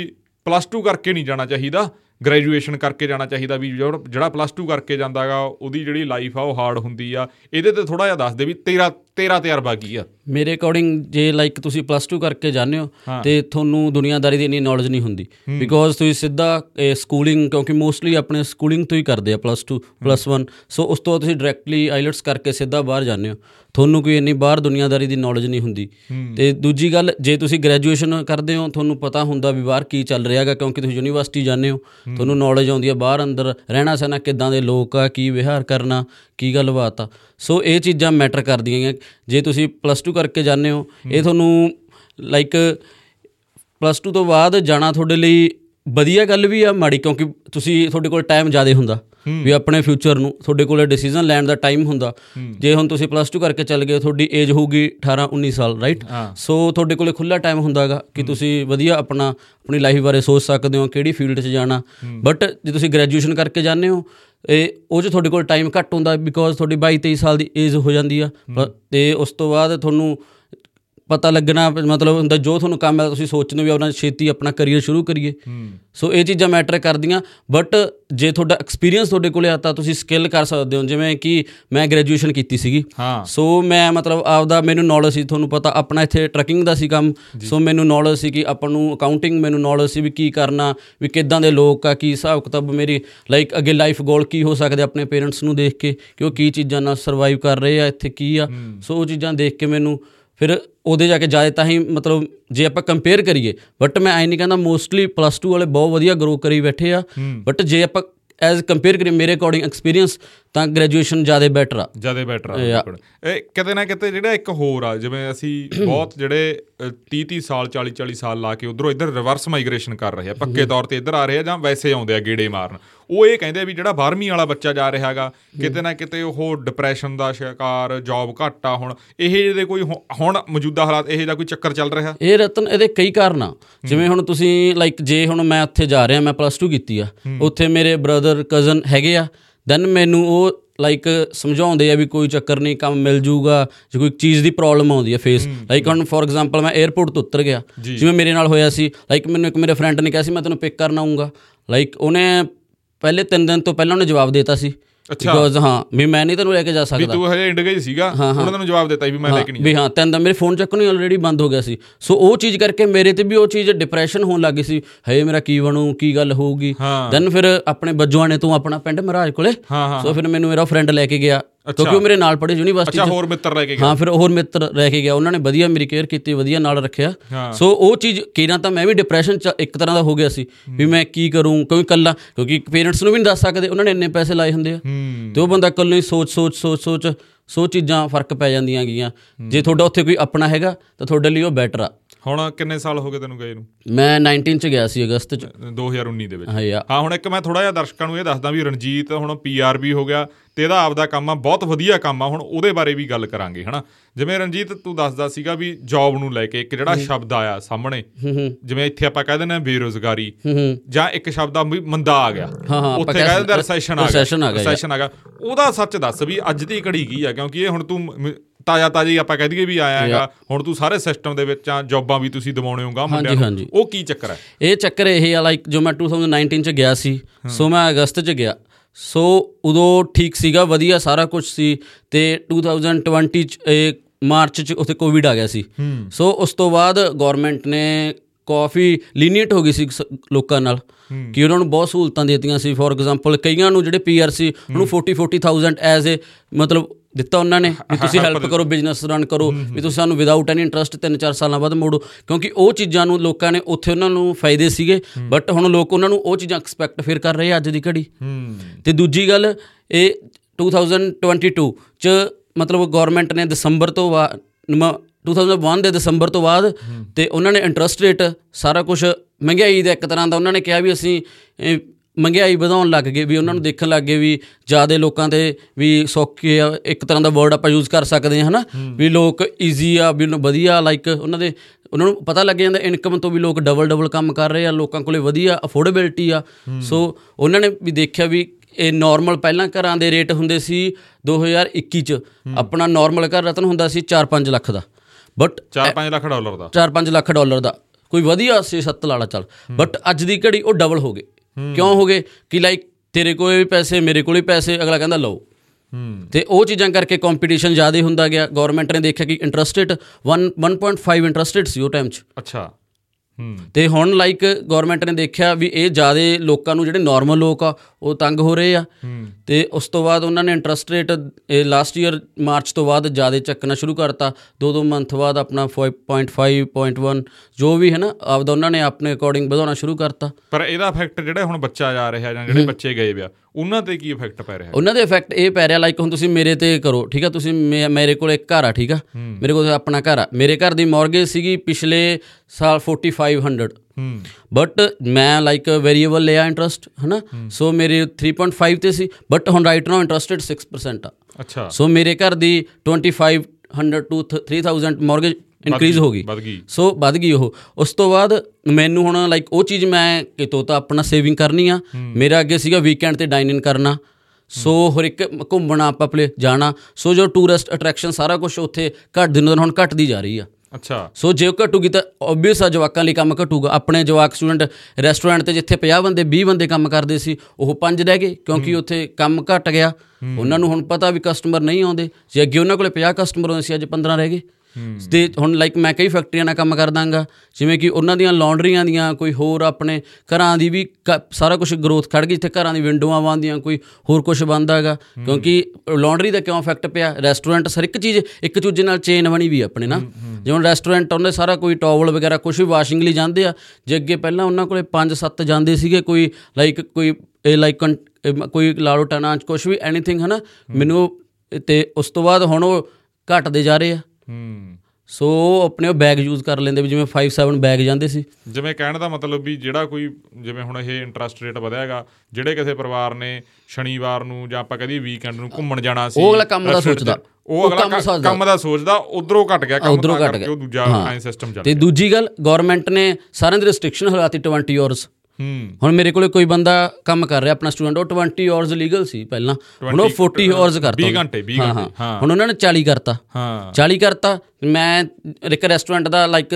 ਪਲੱਸ 2 ਕਰਕੇ ਨਹੀਂ ਜਾਣਾ ਚਾਹੀਦਾ ਗ੍ਰੈਜੂਏਸ਼ਨ ਕਰਕੇ ਜਾਣਾ ਚਾਹੀਦਾ ਵੀ ਜਿਹੜਾ ਪਲੱਸ 2 ਕਰਕੇ ਜਾਂਦਾਗਾ ਉਹਦੀ ਜਿਹੜੀ ਲਾਈਫ ਆ ਉਹ ਹਾਰਡ ਹੁੰਦੀ ਆ। ਇਹਦੇ ਤੇ ਥੋੜਾ ਜਿਹਾ ਦੱਸ ਦੇ ਵੀ ਤੇਰਾ ਤੇਰਾ ਤਜਰਬਾ ਕੀ ਆ? ਮੇਰੇ ਅਕੋਰਡਿੰਗ ਜੇ ਲਾਈਕ ਤੁਸੀਂ ਪਲੱਸ 2 ਕਰਕੇ ਜਾਂਦੇ ਹੋ ਤੇ ਤੁਹਾਨੂੰ ਦੁਨੀਆਦਾਰੀ ਦੀ ਇੰਨੀ ਨੌਲੇਜ ਨਹੀਂ ਹੁੰਦੀ। ਬਿਕੋਜ਼ ਤੁਸੀਂ ਸਿੱਧਾ ਸਕੂਲਿੰਗ ਕਿਉਂਕਿ ਮੋਸਟਲੀ ਆਪਣੇ ਸਕੂਲਿੰਗ ਤੋਂ ਹੀ ਕਰਦੇ ਆ ਪਲੱਸ 2 ਪਲੱਸ 1 ਸੋ ਉਸ ਤੋਂ ਤੁਸੀਂ ਡਾਇਰੈਕਟਲੀ ਆਈਲਟਸ ਕਰਕੇ ਸਿੱਧਾ ਬਾਹਰ ਜਾਂਦੇ ਹੋ। ਤੁਹਾਨੂੰ ਕੋਈ ਇੰਨੀ ਬਾਹਰ ਦੁਨੀਆਦਾਰੀ ਦੀ ਨੌਲੇਜ ਨਹੀਂ ਹੁੰਦੀ। ਤੇ ਦੂਜੀ ਗੱਲ ਜੇ ਤੁਸੀਂ ਗ੍ਰੈਜੂਏਸ਼ਨ ਕਰਦੇ ਹੋ ਤੁਹਾਨੂੰ ਪਤਾ ਹੁੰਦਾ ਵੀ ਬਾਹਰ ਕੀ ਚੱਲ ਰਿਹਾ ਹੈਗਾ ਕਿਉਂਕਿ ਤੁਸੀਂ ਯੂਨੀਵਰਸਿਟੀ ਜਾਂਦੇ ਹੋ। ਤੁਹਾਨੂੰ ਨੌਲੇਜ ਆਉਂਦੀ ਹੈ ਬਾਹਰ ਅੰਦਰ ਰਹਿਣਾ ਸਹਿਣਾ ਕਿੱਦਾਂ ਦੇ ਲੋਕ ਆ ਕੀ ਵਿਹਾਰ ਕਰਨਾ ਕੀ ਗੱਲਬਾਤ ਆ। ਸੋ ਇਹ ਚੀਜ਼ਾਂ ਮੈਟਰ ਕਰਦੀਆਂ ਹੈ ਜੇ ਤੁਸੀਂ ਪਲੱਸ 2 ਕਰਕੇ ਜਾਂਦੇ ਹੋ ਇਹ ਤੁਹਾਨੂੰ ਲਾਈਕ ਪਲੱਸ 2 ਤੋਂ ਬਾਅਦ ਜਾਣਾ ਤੁਹਾਡੇ ਲਈ ਵਧੀਆ ਗੱਲ ਵੀ ਆ ਮਾੜੀ ਕਿਉਂਕਿ ਤੁਸੀਂ ਤੁਹਾਡੇ ਕੋਲ ਟਾਈਮ ਜ਼ਿਆਦਾ ਹੁੰਦਾ। ਵੀ ਆਪਣੇ ਫਿਊਚਰ ਨੂੰ ਤੁਹਾਡੇ ਕੋਲ ਡਿਸੀਜਨ ਲੈਣ ਦਾ ਟਾਈਮ ਹੁੰਦਾ। ਜੇ ਹੁਣ ਤੁਸੀਂ ਪਲੱਸ 2 ਕਰਕੇ ਚੱਲ ਗਏ ਤੁਹਾਡੀ ਏਜ ਹੋਊਗੀ 18 19 ਸਾਲ ਰਾਈਟ ਸੋ ਤੁਹਾਡੇ ਕੋਲੇ ਖੁੱਲਾ ਟਾਈਮ ਹੁੰਦਾਗਾ ਕਿ ਤੁਸੀਂ ਵਧੀਆ ਆਪਣਾ ਆਪਣੀ ਲਾਈਫ ਬਾਰੇ ਸੋਚ ਸਕਦੇ ਹੋ ਕਿਹੜੀ ਫੀਲਡ 'ਚ ਜਾਣਾ। ਬਟ ਜੇ ਤੁਸੀਂ ਗ੍ਰੈਜੂਏਸ਼ਨ ਕਰਕੇ ਜਾਂਦੇ ਹੋ ਇਹ ਉਹ 'ਚ ਤੁਹਾਡੇ ਕੋਲ ਟਾਈਮ ਘੱਟ ਹੁੰਦਾ ਬਿਕੋਜ਼ ਤੁਹਾਡੀ 22 23 ਸਾਲ ਦੀ ਏਜ ਹੋ ਜਾਂਦੀ ਆ। ਤੇ ਉਸ ਤੋਂ ਬਾਅਦ ਤੁਹਾਨੂੰ ਪਤਾ ਲੱਗਣਾ ਮਤਲਬ ਹੁੰਦਾ ਜੋ ਤੁਹਾਨੂੰ ਕੰਮ ਹੈ ਤੁਸੀਂ ਸੋਚਦੇ ਹੋ ਵੀ ਆਪਣਾ ਛੇਤੀ ਆਪਣਾ ਕੈਰੀਅਰ ਸ਼ੁਰੂ ਕਰੀਏ। ਸੋ ਇਹ ਚੀਜ਼ਾਂ ਮੈਟਰ ਕਰਦੀਆਂ ਬਟ ਜੇ ਤੁਹਾਡਾ ਐਕਸਪੀਰੀਅੰਸ ਤੁਹਾਡੇ ਕੋਲੇ ਆ ਤਾਂ ਤੁਸੀਂ ਸਕਿੱਲ ਕਰ ਸਕਦੇ ਹੋ ਜਿਵੇਂ ਕਿ ਮੈਂ ਗ੍ਰੈਜੂਏਸ਼ਨ ਕੀਤੀ ਸੀਗੀ। ਸੋ ਮੈਂ ਮਤਲਬ ਆਪਦਾ ਮੈਨੂੰ ਨੌਲੇਜ ਸੀ ਤੁਹਾਨੂੰ ਪਤਾ ਆਪਣਾ ਇੱਥੇ ਟਰੱਕਿੰਗ ਦਾ ਸੀ ਕੰਮ। ਸੋ ਮੈਨੂੰ ਨੌਲੇਜ ਸੀ ਕਿ ਆਪਾਂ ਨੂੰ ਅਕਾਊਂਟਿੰਗ ਮੈਨੂੰ ਨੌਲੇਜ ਸੀ ਵੀ ਕੀ ਕਰਨਾ ਵੀ ਕਿੱਦਾਂ ਦੇ ਲੋਕ ਆ ਕੀ ਹਿਸਾਬ ਕਿਤਾਬ ਮੇਰੀ ਲਾਈਕ ਅੱਗੇ ਲਾਈਫ ਗੋਲ ਕੀ ਹੋ ਸਕਦੇ ਆਪਣੇ ਪੇਰੈਂਟਸ ਨੂੰ ਦੇਖ ਕੇ ਕਿ ਉਹ ਕੀ ਚੀਜ਼ਾਂ ਨਾਲ ਸਰਵਾਈਵ ਕਰ ਰਹੇ ਆ ਇੱਥੇ ਕੀ ਆ। ਸੋ ਉਹ ਚੀਜ਼ਾਂ ਦੇਖ ਕੇ ਮੈਨੂੰ ਫਿਰ ਉਹਦੇ ਜਾ ਕੇ ਜਾਏ ਤਾਂ ਹੀ ਮਤਲਬ ਜੇ ਆਪਾਂ ਕੰਪੇਅਰ ਕਰੀਏ ਬਟ ਮੈਂ ਐ ਨਹੀਂ ਕਹਿੰਦਾ ਮੋਸਟਲੀ ਪਲੱਸ 2 ਵਾਲੇ ਬਹੁਤ ਵਧੀਆ ਗਰੋ ਕਰੀ ਬੈਠੇ ਆ ਬਟ ਜੇ ਆਪਾਂ ਐਜ਼ ਕੰਪੇਅਰ ਕਰੀਏ ਮੇਰੇ ਅਕੋਰਡਿੰਗ ਐਕਸਪੀਰੀਅੰਸ ਤਾਂ ਗ੍ਰੈਜੂਏਸ਼ਨ ਜ਼ਿਆਦਾ ਬੈਟਰ ਆ। ਜ਼ਿਆਦਾ ਬੈਟਰ ਆ ਇਹ ਕਿਤੇ ਨਾ ਕਿਤੇ ਜਿਹੜਾ ਇੱਕ ਹੋਰ ਆ ਜਿਵੇਂ ਅਸੀਂ ਬਹੁਤ ਜਿਹੜੇ 30 30 ਸਾਲ 40 40 ਸਾਲ ਲਾ ਕੇ ਉਧਰੋਂ ਇੱਧਰ ਰਿਵਰਸ ਮਾਈਗ੍ਰੇਸ਼ਨ ਕਰ ਰਹੇ ਆ ਪੱਕੇ ਤੌਰ ਤੇ ਇੱਧਰ ਆ ਰਹੇ ਆ ਜਾਂ ਵੈਸੇ ਆਉਂਦੇ ਆ ਗੇੜੇ ਮਾਰਨ। ਉਹ ਇਹ ਕਹਿੰਦੇ ਆ ਵੀ ਜਿਹੜਾ 12ਵੀਂ ਵਾਲਾ ਬੱਚਾ ਜਾ ਰਿਹਾ ਹੈਗਾ ਕਿਤੇ ਨਾ ਕਿਤੇ ਉਹ ਡਿਪਰੈਸ਼ਨ ਦਾ ਸ਼ਿਕਾਰ ਜੌਬ ਘੱਟ ਆ ਹੁਣ। ਇਹ ਜਿਹੇ ਕੋਈ ਹੁਣ ਮੌਜੂਦਾ ਹਾਲਾਤ ਇਹ ਜਿਹਾ ਕੋਈ ਚੱਕਰ ਚੱਲ ਰਿਹਾ? ਇਹ ਰਤਨ ਇਹਦੇ ਕਈ ਕਾਰਨ ਆ। ਜਿਵੇਂ ਹੁਣ ਤੁਸੀਂ ਲਾਈਕ ਜੇ ਹੁਣ ਮੈਂ ਉੱਥੇ ਜਾ ਰਿਹਾ ਮੈਂ ਪਲੱਸ 2 ਕੀਤੀ ਆ ਉੱਥੇ ਮੇਰੇ ਬ੍ਰਦਰ ਕਜ਼ਨ ਹੈਗੇ ਆ ਦੈਨ ਮੈਨੂੰ ਉਹ ਲਾਈਕ ਸਮਝਾਉਂਦੇ ਆ ਵੀ ਕੋਈ ਚੱਕਰ ਨਹੀਂ ਕੰਮ ਮਿਲ ਜੂਗਾ ਜੇ ਕੋਈ ਚੀਜ਼ ਦੀ ਪ੍ਰੋਬਲਮ ਆਉਂਦੀ ਹੈ। ਫੇਸ ਲਾਈਕ ਹੁਣ ਫੋਰ ਐਗਜ਼ਾਮਪਲ ਮੈਂ 에어ਪੋਰਟ ਤੋਂ ਉਤਰ ਗਿਆ। ਜਿਵੇਂ ਮੇਰੇ ਨਾਲ ਹੋਇਆ ਸੀ ਲਾਈਕ ਮੈਨੂੰ ਇੱਕ ਮੇਰੇ ਫਰੈਂਡ ਨੇ ਕਿਹਾ ਸੀ ਮੈਂ ਤੈਨੂੰ ਪਿਕ ਕਰਨ ਆਉਂਗਾ ਲਾਈਕ ਉਹਨੇ ਪਹਿਲੇ 3 ਦਿਨ ਤੋਂ ਪਹਿਲਾਂ ਉਹਨੇ ਜਵਾਬ ਦਿੱਤਾ ਸੀ। ਬਿਕੋਜ਼ ਹਾਂ ਵੀ ਮੈਂ ਨਹੀਂ ਤੈਨੂੰ ਲੈ ਕੇ ਜਾ ਸਕਦਾ। ਵੀ ਤੂੰ ਹਜੇ ਇੰਡੀਆ ਹੀ ਸੀਗਾ ਉਹਨਾਂ ਨੇ ਜਵਾਬ ਦਿੱਤਾ ਵੀ ਮੈਂ ਲੈ ਕੇ ਨਹੀਂ ਵੀ ਹਾਂ ਤੈਨੂੰ ਮੇਰੇ ਫੋਨ ਚੱਕ ਨਹੀਂ ਆਲਰੇਡੀ ਬੰਦ ਹੋ ਗਿਆ ਸੀ। ਸੋ ਉਹ ਚੀਜ਼ ਕਰਕੇ ਮੇਰੇ ਤੇ ਵੀ ਉਹ ਚੀਜ਼ ਡਿਪਰੈਸ਼ਨ ਹੋਣ ਲੱਗੀ ਸੀ। ਹਏ ਮੇਰਾ ਕੀ ਬਣੂ ਕੀ ਗੱਲ ਹੋਊਗੀ? ਦੈਨ ਫਿਰ ਆਪਣੇ ਬੱਜੂਆਂ ਨੇ ਤੂੰ ਆਪਣਾ ਪਿੰਡ ਮਹਾਰਾਜ ਕੋਲੇ। ਸੋ ਫਿਰ ਮੈਨੂੰ ਮੇਰਾ ਫਰੈਂਡ ਲੈ ਕੇ ਗਿਆ। ਕਿਉਂਕਿ ਉਹ ਮੇਰੇ ਨਾਲ ਪੜ੍ਹੇ ਯੂਨੀਵਰਸਿਟੀ ਅੱਛਾ ਹੋਰ ਮਿੱਤਰ ਲੈ ਕੇ ਗਿਆ। ਹਾਂ ਫਿਰ ਹੋਰ ਮਿੱਤਰ ਰਹਿ ਕੇ ਗਿਆ। ਉਹਨਾਂ ਨੇ ਵਧੀਆ ਮੇਰੀ ਕੇਅਰ ਕੀਤੀ ਵਧੀਆ ਨਾਲ ਰੱਖਿਆ। ਸੋ ਉਹ ਚੀਜ਼ ਕਿਰਾਂ ਤਾਂ ਮੈਂ ਵੀ ਡਿਪਰੈਸ਼ਨ ਚ ਇੱਕ ਤਰ੍ਹਾਂ ਦਾ ਹੋ ਗਿਆ ਸੀ ਵੀ ਮੈਂ ਕੀ ਕਰੂੰ ਕਿਉਂਕਿ ਕੱਲਾ ਕਿਉਂਕਿ ਪੇਰੈਂਟਸ ਨੂੰ ਵੀ ਨਹੀਂ ਦੱਸ ਸਕਦੇ ਉਹਨਾਂ ਨੇ ਇੰਨੇ ਪੈਸੇ ਲਾਏ ਹੁੰਦੇ ਆ। ਤੇ ਉਹ ਬੰਦਾ ਕੱਲ ਹੀ ਸੋਚ ਸੋਚ ਸੋਚ ਸੋਚ ਸੋ ਚੀਜ਼ਾਂ ਫ਼ਰਕ ਪੈ ਜਾਂਦੀਆਂ ਗੀਆਂ। ਜੇ ਤੁਹਾਡਾ ਉੱਥੇ ਕੋਈ ਆਪਣਾ ਹੈਗਾ ਤਾਂ ਤੁਹਾਡੇ ਲਈ ਉਹ ਬੈਟਰ ਆ। ਹੁਣ ਕਿੰਨੇ ਸਾਲ ਹੋ ਗਏ ਤੈਨੂੰ ਗਏ ਨੂੰ? ਮੈਂ 19 ਚ ਗਿਆ ਸੀ ਅਗਸਤ ਚ। 2019 ਦੇ ਵਿੱਚ। ਹਾਂ ਹੁਣ ਇੱਕ ਮੈਂ ਥੋੜਾ ਜਿਹਾ ਦਰਸ਼ਕਾਂ ਨੂੰ ਇਹ ਦੱਸਦਾ ਵੀ ਰਣਜੀਤ ਹੁਣ ਪੀਆਰ ਵੀ ਹੋ ਗਿਆ ਤੇ ਇਹਦਾ ਆਪਦਾ ਕੰਮ ਆ ਬਹੁਤ ਵਧੀਆ ਕੰਮ ਆ ਹੁਣ ਉਹਦੇ ਬਾਰੇ ਵੀ ਗੱਲ ਕਰਾਂਗੇ ਹਨਾ? ਜਿਵੇਂ ਰਣਜੀਤ ਤੂੰ ਦੱਸਦਾ ਸੀਗਾ ਵੀ ਜੌਬ ਨੂੰ ਲੈ ਕੇ ਇੱਕ ਜਿਹੜਾ ਸ਼ਬਦ ਆਇਆ ਸਾਹਮਣੇ ਜਿਵੇਂ ਇੱਥੇ ਆਪਾਂ ਕਹਿ ਦਿੰਦੇ ਆ ਬੇਰੋਜ਼ਗਾਰੀ ਜਾਂ ਇੱਕ ਸ਼ਬਦ ਆ ਮੰਦਾ ਆ ਗਿਆ। ਉੱਥੇ ਕਹਿ ਦਿੰਦੇ ਰੈਸੈਸ਼ਨ ਆ ਗਿਆ। recession ਆ ਗਿਆ, recession ਆ ਗਿਆ। ਉਹਦਾ ਸੱਚ ਦੱਸ ਵੀ ਅੱਜ ਦੀ ਘੜੀ ਕੀ ਆ ਕਿਉਂਕਿ ਇਹ ਹੁਣ ਤੂੰ ਤਾਜ਼ਾ ਤਾਜ਼ੀ ਆਪਾਂ ਕਹਿ ਦਈਏ ਵੀ ਆਇਆ ਹੈਗਾ ਹੁਣ ਤੂੰ ਸਾਰੇ ਸਿਸਟਮ ਦੇ ਵਿੱਚ ਆ ਜੌਬਾਂ ਵੀ ਤੁਸੀਂ ਦਿਵਾਉਣੇ ਹੋਗਾ ਮੁੰਡਿਆਂ ਨੂੰ। ਉਹ ਕੀ ਚੱਕਰ ਹੈ? ਇਹ ਚੱਕਰ ਇਹ ਆ ਲਾਈਕ ਜੋ ਮੈਂ 2019 ਚ ਗਿਆ ਸੀ ਸੋ ਮੈਂ ਅਗਸਤ ਚ ਗਿਆ। ਸੋ ਉਦੋਂ ਠੀਕ ਸੀਗਾ ਵਧੀਆ ਸਾਰਾ ਕੁਝ ਸੀ ਤੇ 2020 ਚ ਇਹ ਮਾਰਚ ਚ ਉੱਥੇ ਕੋਵਿਡ ਆ ਗਿਆ ਸੀ। ਸੋ ਉਸ ਤੋਂ ਬਾਅਦ ਗਵਰਨਮੈਂਟ ਨੇ ਕਾਫੀ ਲੀਨੀਅੰਟ ਹੋ ਗਈ ਸੀ ਲੋਕਾਂ ਨਾਲ। ਕਿ ਉਹਨਾਂ ਨੂੰ ਬਹੁਤ ਸਹੂਲਤਾਂ ਦਿੱਤੀਆਂ ਸੀ। ਫੋਰ ਐਗਜ਼ਾਮਪਲ ਕਈਆਂ ਨੂੰ ਜਿਹੜੇ ਪੀਆਰ ਸੀ ਉਹਨੂੰ 40 40000 ਐਜ਼ ਏ ਮਤਲਬ ਦਿੱਤਾ ਉਹਨਾਂ ਨੇ ਵੀ ਤੁਸੀਂ ਹੈਲਪ ਕਰੋ ਬਿਜ਼ਨਸ ਰਨ ਕਰੋ ਵੀ ਤੁਸੀਂ ਸਾਨੂੰ ਵਿਦਆਊਟ ਐਨੀ ਇੰਟਰਸਟ 3-4 ਸਾਲਾਂ ਬਾਅਦ ਮੋੜੋ। ਕਿਉਂਕਿ ਉਹ ਚੀਜ਼ਾਂ ਨੂੰ ਲੋਕਾਂ ਨੇ ਉੱਥੇ ਉਹਨਾਂ ਨੂੰ ਫਾਇਦੇ ਸੀਗੇ ਬਟ ਹੁਣ ਲੋਕ ਉਹਨਾਂ ਨੂੰ ਉਹ ਚੀਜ਼ਾਂ ਐਕਸਪੈਕਟ ਫਿਰ ਕਰ ਰਹੇ ਅੱਜ ਦੀ ਘੜੀ। ਤੇ ਦੂਜੀ ਗੱਲ ਇਹ 2022 ਚ ਮਤਲਬ ਗਵਰਨਮੈਂਟ ਨੇ ਦਸੰਬਰ ਤੋਂ 2001 ਦੇ ਦਸੰਬਰ ਤੋਂ ਬਾਅਦ ਤੇ ਉਹਨਾਂ ਨੇ ਇੰਟਰਸਟ ਰੇਟ ਸਾਰਾ ਕੁਝ ਮਹਿੰਗਾਈ ਦਾ ਇੱਕ ਤਰ੍ਹਾਂ ਦਾ ਉਹਨਾਂ ਨੇ ਕਿਹਾ ਵੀ ਅਸੀਂ ਮਹਿੰਗਾਈ ਵਧਾਉਣ ਲੱਗ ਗਏ ਵੀ ਉਹਨਾਂ ਨੂੰ ਦੇਖਣ ਲੱਗ ਗਏ ਵੀ ਜ਼ਿਆਦਾ ਲੋਕਾਂ ਤੇ ਵੀ ਸੌਖੇ ਆ ਇੱਕ ਤਰ੍ਹਾਂ ਦਾ ਵਰਡ ਆਪਾਂ ਯੂਜ਼ ਕਰ ਸਕਦੇ ਹਾਂ ਹਨਾ? ਵੀ ਲੋਕ ਈਜ਼ੀ ਆ ਵੀ ਉਹਨਾਂ ਵਧੀਆ ਲਾਈਕ ਉਹਨਾਂ ਦੇ ਉਹਨਾਂ ਨੂੰ ਪਤਾ ਲੱਗ ਜਾਂਦਾ ਇਨਕਮ ਤੋਂ ਵੀ ਲੋਕ ਡਬਲ ਡਬਲ ਕੰਮ ਕਰ ਰਹੇ ਆ ਲੋਕਾਂ ਕੋਲੇ ਵਧੀਆ ਅਫੋਰਡੇਬਿਲਟੀ ਆ। ਸੋ ਉਹਨਾਂ ਨੇ ਵੀ ਦੇਖਿਆ ਵੀ ਇਹ ਨਾਰਮਲ ਪਹਿਲਾਂ ਘਰਾਂ ਦੇ ਰੇਟ ਹੁੰਦੇ ਸੀ 2021 ਚ। ਆਪਣਾ ਨਾਰਮਲ ਘਰ ਰਤਨ ਹੁੰਦਾ ਸੀ 4-5 ਲੱਖ ਦਾ। ਬਟ 4-5 ਲੱਖ ਡਾਲਰ ਦਾ। 4-5 ਲੱਖ ਡਾਲਰ ਦਾ। ਕੋਈ ਵਧੀਆ 6-7 ਲਾਲਾ ਚੱਲ। ਬਟ ਅੱਜ ਦੀ ਘੜੀ ਉਹ ਡਬਲ ਹੋ ਗਏ। ਕਿਉਂ ਹੋ ਗਏ? ਕਿ ਲਾਈਕ ਤੇਰੇ ਕੋਲ ਵੀ ਪੈਸੇ ਮੇਰੇ ਕੋਲ ਵੀ ਪੈਸੇ। ਅਗਲਾ ਕਹਿੰਦਾ ਲਓ। ਤੇ ਉਹ ਚੀਜ਼ਾਂ ਕਰਕੇ ਕੰਪੀਟੀਸ਼ਨ ਜ਼ਿਆਦਾ ਹੁੰਦਾ ਗਿਆ। ਗਵਰਨਮੈਂਟ ਨੇ ਦੇਖਿਆ ਕਿ ਇੰਟਰਸਟ ਰੇਟ 1 1.5 ਇੰਟਰਸਟ ਰੇਟ ਸੀ ਉਹ ਟਾਈਮ 'ਚ। ਅੱਛਾ। ਤੇ ਹੁਣ ਲਾਈਕ ਗਵਰਨਮੈਂਟ ਨੇ ਦੇਖਿਆ ਵੀ ਇਹ ਜ਼ਿਆਦਾ ਲੋਕਾਂ ਨੂੰ ਜਿਹੜੇ ਨਾਰਮਲ ਲੋਕ ਆ ਉਹ ਤੰਗ ਹੋ ਰਹੇ ਆ। ਤੇ ਉਸ ਤੋਂ ਬਾਅਦ ਉਹਨਾਂ ਨੇ ਇੰਟਰਸਟ ਰੇਟ ਇਹ ਲਾਸਟ ਈਅਰ ਮਾਰਚ ਤੋਂ ਬਾਅਦ ਜ਼ਿਆਦਾ ਚੱਕਣਾ ਸ਼ੁਰੂ ਕਰਤਾ। ਦੋ ਦੋ ਮੰਥ ਬਾਅਦ ਆਪਣਾ 5.5 0.1 ਜੋ ਵੀ ਹੈ ਨਾ ਆਪਦਾ ਉਹਨਾਂ ਨੇ ਆਪਣੇ ਅਕੋਰਡਿੰਗ ਵਧਾਉਣਾ ਸ਼ੁਰੂ ਕਰਤਾ। ਪਰ ਇਹਦਾ ਇਫੈਕਟ ਜਿਹੜਾ ਹੁਣ ਬੱਚਾ ਜਾ ਰਿਹਾ ਜਾਂ ਜਿਹੜੇ ਬੱਚੇ ਗਏ ਵਿਆ ਉਹਨਾਂ ਤੇ ਕੀ ਇਫੈਕਟ ਪੈ ਰਿਹਾ ਉਹਨਾਂ ਦੇ ਇਫੈਕਟ ਇਹ ਪੈ ਰਿਹਾ ਲਾਈਕ ਹੁਣ ਤੁਸੀਂ ਮੇਰੇ ਤੇ ਕਰੋ ਠੀਕ ਆ? ਤੁਸੀਂ ਮੇਰੇ ਕੋਲ ਇੱਕ ਘਰ ਆ ਠੀਕ ਆ? ਮੇਰੇ ਕੋਲ ਆਪਣਾ ਘਰ ਆ। ਮੇਰੇ ਘਰ ਦੀ ਮਾਰਗੇਜ ਸੀਗੀ ਪਿਛਲੇ ਸਾਲ 4500 ਹੂੰ। ਬਟ ਮੈਂ ਲਾਈਕ ਵੇਰੀਏਬਲ ਲਿਆ ਇੰਟਰਸਟ ਹਨਾ? ਸੋ ਮੇਰੇ 3.5 ਤੇ ਸੀ ਬਟ ਹੁਣ ਰਾਈਟ ਨਾਓ ਇੰਟਰਸਟ ਰੇਟ 6% ਆ। ਅੱਛਾ। ਸੋ ਮੇਰੇ ਘਰ ਦੀ 2500 ਟੂ 3000 ਮਾਰਗੇਜ ਇਨਕਰੀਜ਼ ਹੋ ਗਈ। ਸੋ ਵੱਧ ਗਈ ਉਹ। ਉਸ ਤੋਂ ਬਾਅਦ ਮੈਨੂੰ ਹੁਣ ਲਾਈਕ ਉਹ ਚੀਜ਼ ਮੈਂ ਕਿਤੋਂ ਤਾਂ ਆਪਣਾ ਸੇਵਿੰਗ ਕਰਨੀ ਆ। ਮੇਰਾ ਅੱਗੇ ਸੀਗਾ ਵੀਕਐਂਡ ਤੇ ਡਾਈਨ ਇਨ ਕਰਨਾ ਸੋ ਹਰ ਇੱਕ ਘੁੰਮਣਾ ਆਪਾਂ ਪਲੇ ਜਾਣਾ। ਸੋ ਜੋ ਟੂਰਿਸਟ ਅਟਰੈਕਸ਼ਨ ਸਾਰਾ ਕੁਝ ਉੱਥੇ ਘੱਟ ਦਿਨੋਂ ਦਿਨ ਹੁਣ ਘਟਦੀ ਜਾ ਰਹੀ ਆ। ਅੱਛਾ। ਸੋ ਜੇ ਘਟੂਗੀ ਤਾਂ ਓਬਵੀਅਸ ਆ ਜਵਾਕਾਂ ਲਈ ਕੰਮ ਘਟੂਗਾ। ਆਪਣੇ ਜਵਾਕ ਸਟੂਡੈਂਟ ਰੈਸਟੋਰੈਂਟ ਤੇ ਜਿੱਥੇ 50 ਬੰਦੇ 20 ਬੰਦੇ ਕੰਮ ਕਰਦੇ ਸੀ ਉਹ ਪੰਜ ਰਹਿ ਗਏ ਕਿਉਂਕਿ ਉੱਥੇ ਕੰਮ ਘਟ ਗਿਆ। ਉਹਨਾਂ ਨੂੰ ਹੁਣ ਪਤਾ ਵੀ ਕਸਟਮਰ ਨਹੀਂ ਆਉਂਦੇ। ਜੇ ਅੱਗੇ ਉਹਨਾਂ ਕੋਲੇ 50 ਕਸਟਮਰ ਹੁੰਦੇ ਸੀ ਅੱਜ 15 ਰਹਿ ਗਏ। ਤੇ ਹੁਣ ਲਾਈਕ ਮੈਂ ਕਈ ਫੈਕਟਰੀਆਂ ਨਾਲ ਕੰਮ ਕਰਦਾਗਾ ਜਿਵੇਂ ਕਿ ਉਹਨਾਂ ਦੀਆਂ ਲਾਂਡਰੀਆਂ ਦੀਆਂ ਕੋਈ ਹੋਰ ਆਪਣੇ ਘਰਾਂ ਦੀ ਵੀ ਸਾਰਾ ਕੁਝ ਗਰੋਥ ਖੜ ਗਈ ਜਿੱਥੇ ਘਰਾਂ ਦੀ ਵਿੰਡੋਆਂ ਬੰਦੀਆਂ ਕੋਈ ਹੋਰ ਕੁਝ ਬੰਦਾ ਹੈਗਾ ਕਿਉਂਕਿ ਲਾਂਡਰੀ ਦਾ ਕਿਉਂ ਇਫੈਕਟ ਪਿਆ? ਰੈਸਟੋਰੈਂਟ ਹਰ ਇੱਕ ਚੀਜ਼ ਇੱਕ ਦੂਜੇ ਨਾਲ ਚੇਨ ਬਣੀ ਵੀ ਆਪਣੇ ਨਾ। ਜਿਵੇਂ ਰੈਸਟੋਰੈਂਟ ਉਹਨੇ ਸਾਰਾ ਕੋਈ ਟਾਵਲ ਵਗੈਰਾ ਕੁਝ ਵੀ ਵਾਸ਼ਿੰਗ ਲਈ ਜਾਂਦੇ ਆ। ਜੇ ਅੱਗੇ ਪਹਿਲਾਂ ਉਹਨਾਂ ਕੋਲੇ 5-7 ਜਾਂਦੇ ਸੀਗੇ ਕੋਈ ਲਾਈਕ ਕੋਈ ਇਹ ਲਾਈਕ ਕੋਈ ਲਾੜੋ ਟਨਾ ਕੁਝ ਵੀ ਐਨੀਥਿੰਗ ਹਨਾ ਮੈਨੂੰ ਤੇ ਉਸ ਤੋਂ ਬਾਅਦ ਹੁਣ ਉਹ ਘਟਦੇ ਜਾ ਰਹੇ ਆ। ਹੂੰ ਸੋ ਆਪਣੇ ਉਹ ਬੈਗ ਯੂਜ਼ ਕਰ ਲੈਂਦੇ ਵੀ ਜਿਵੇਂ 5-7 ਬੈਗ ਜਾਂਦੇ ਸੀ ਜਿਵੇਂ ਕਹਿਣ ਦਾ ਮਤਲਬ ਵੀ ਜਿਹੜਾ ਕੋਈ ਜਿਵੇਂ ਹੁਣ ਇਹ ਇੰਟਰਸਟ ਰੇਟ ਵਧਿਆ ਹੈਗਾ ਜਿਹੜੇ ਕਿਸੇ ਪਰਿਵਾਰ ਨੇ ਸ਼ਨੀਵਾਰ ਨੂੰ ਜਾਂ ਆਪਾਂ ਕਹਦੀ ਵੀਕਐਂਡ ਨੂੰ ਘੁੰਮਣ ਜਾਣਾ ਸੀ ਉਹ ਅਗਲਾ ਕੰਮ ਦਾ ਸੋਚਦਾ। ਉਹ ਅਗਲਾ ਕੰਮ ਦਾ ਸੋਚਦਾ ਉਧਰੋਂ ਘਟ ਗਿਆ ਕੰਮ ਉੱਧਰੋਂ ਘੱਟ ਗਿਆ। ਉਹ ਦੂਜਾ। ਐਂ ਸਿਸਟਮ ਚੱਲ ਤੇ ਦੂਜੀ ਗੱਲ ਗਵਰਨਮੈਂਟ ਨੇ ਸਾਰਿਆਂ ਦੀ ਰੈਸਟ੍ਰਿਕਸ਼ਨ ਹਲਾਤੀ 20 ਆਵਰਸ ਹੁਣ ਮੇਰੇ ਕੋਲੇ ਕੋਈ ਬੰਦਾ ਕੰਮ ਕਰ ਰਿਹਾ ਆਪਣਾ ਸਟੂਡੈਂਟ ਉਹ 20 ਆਵਰਸ ਲੀਗਲ ਸੀ ਪਹਿਲਾਂ। ਹੁਣ ਉਹ 40 ਆਵਰਸ ਕਰਤਾ 20 ਘੰਟੇ 20 ਹਾਂ, ਘੰਟੇ ਹਾਂ। ਹੁਣ ਉਹਨਾਂ ਨੇ 40 ਕਰਤਾ। ਹਾਂ। 40 ਕਰਤਾ ਮੈਂ ਇੱਕ ਰੈਸਟੋਰੈਂਟ ਦਾ ਲਾਈਕ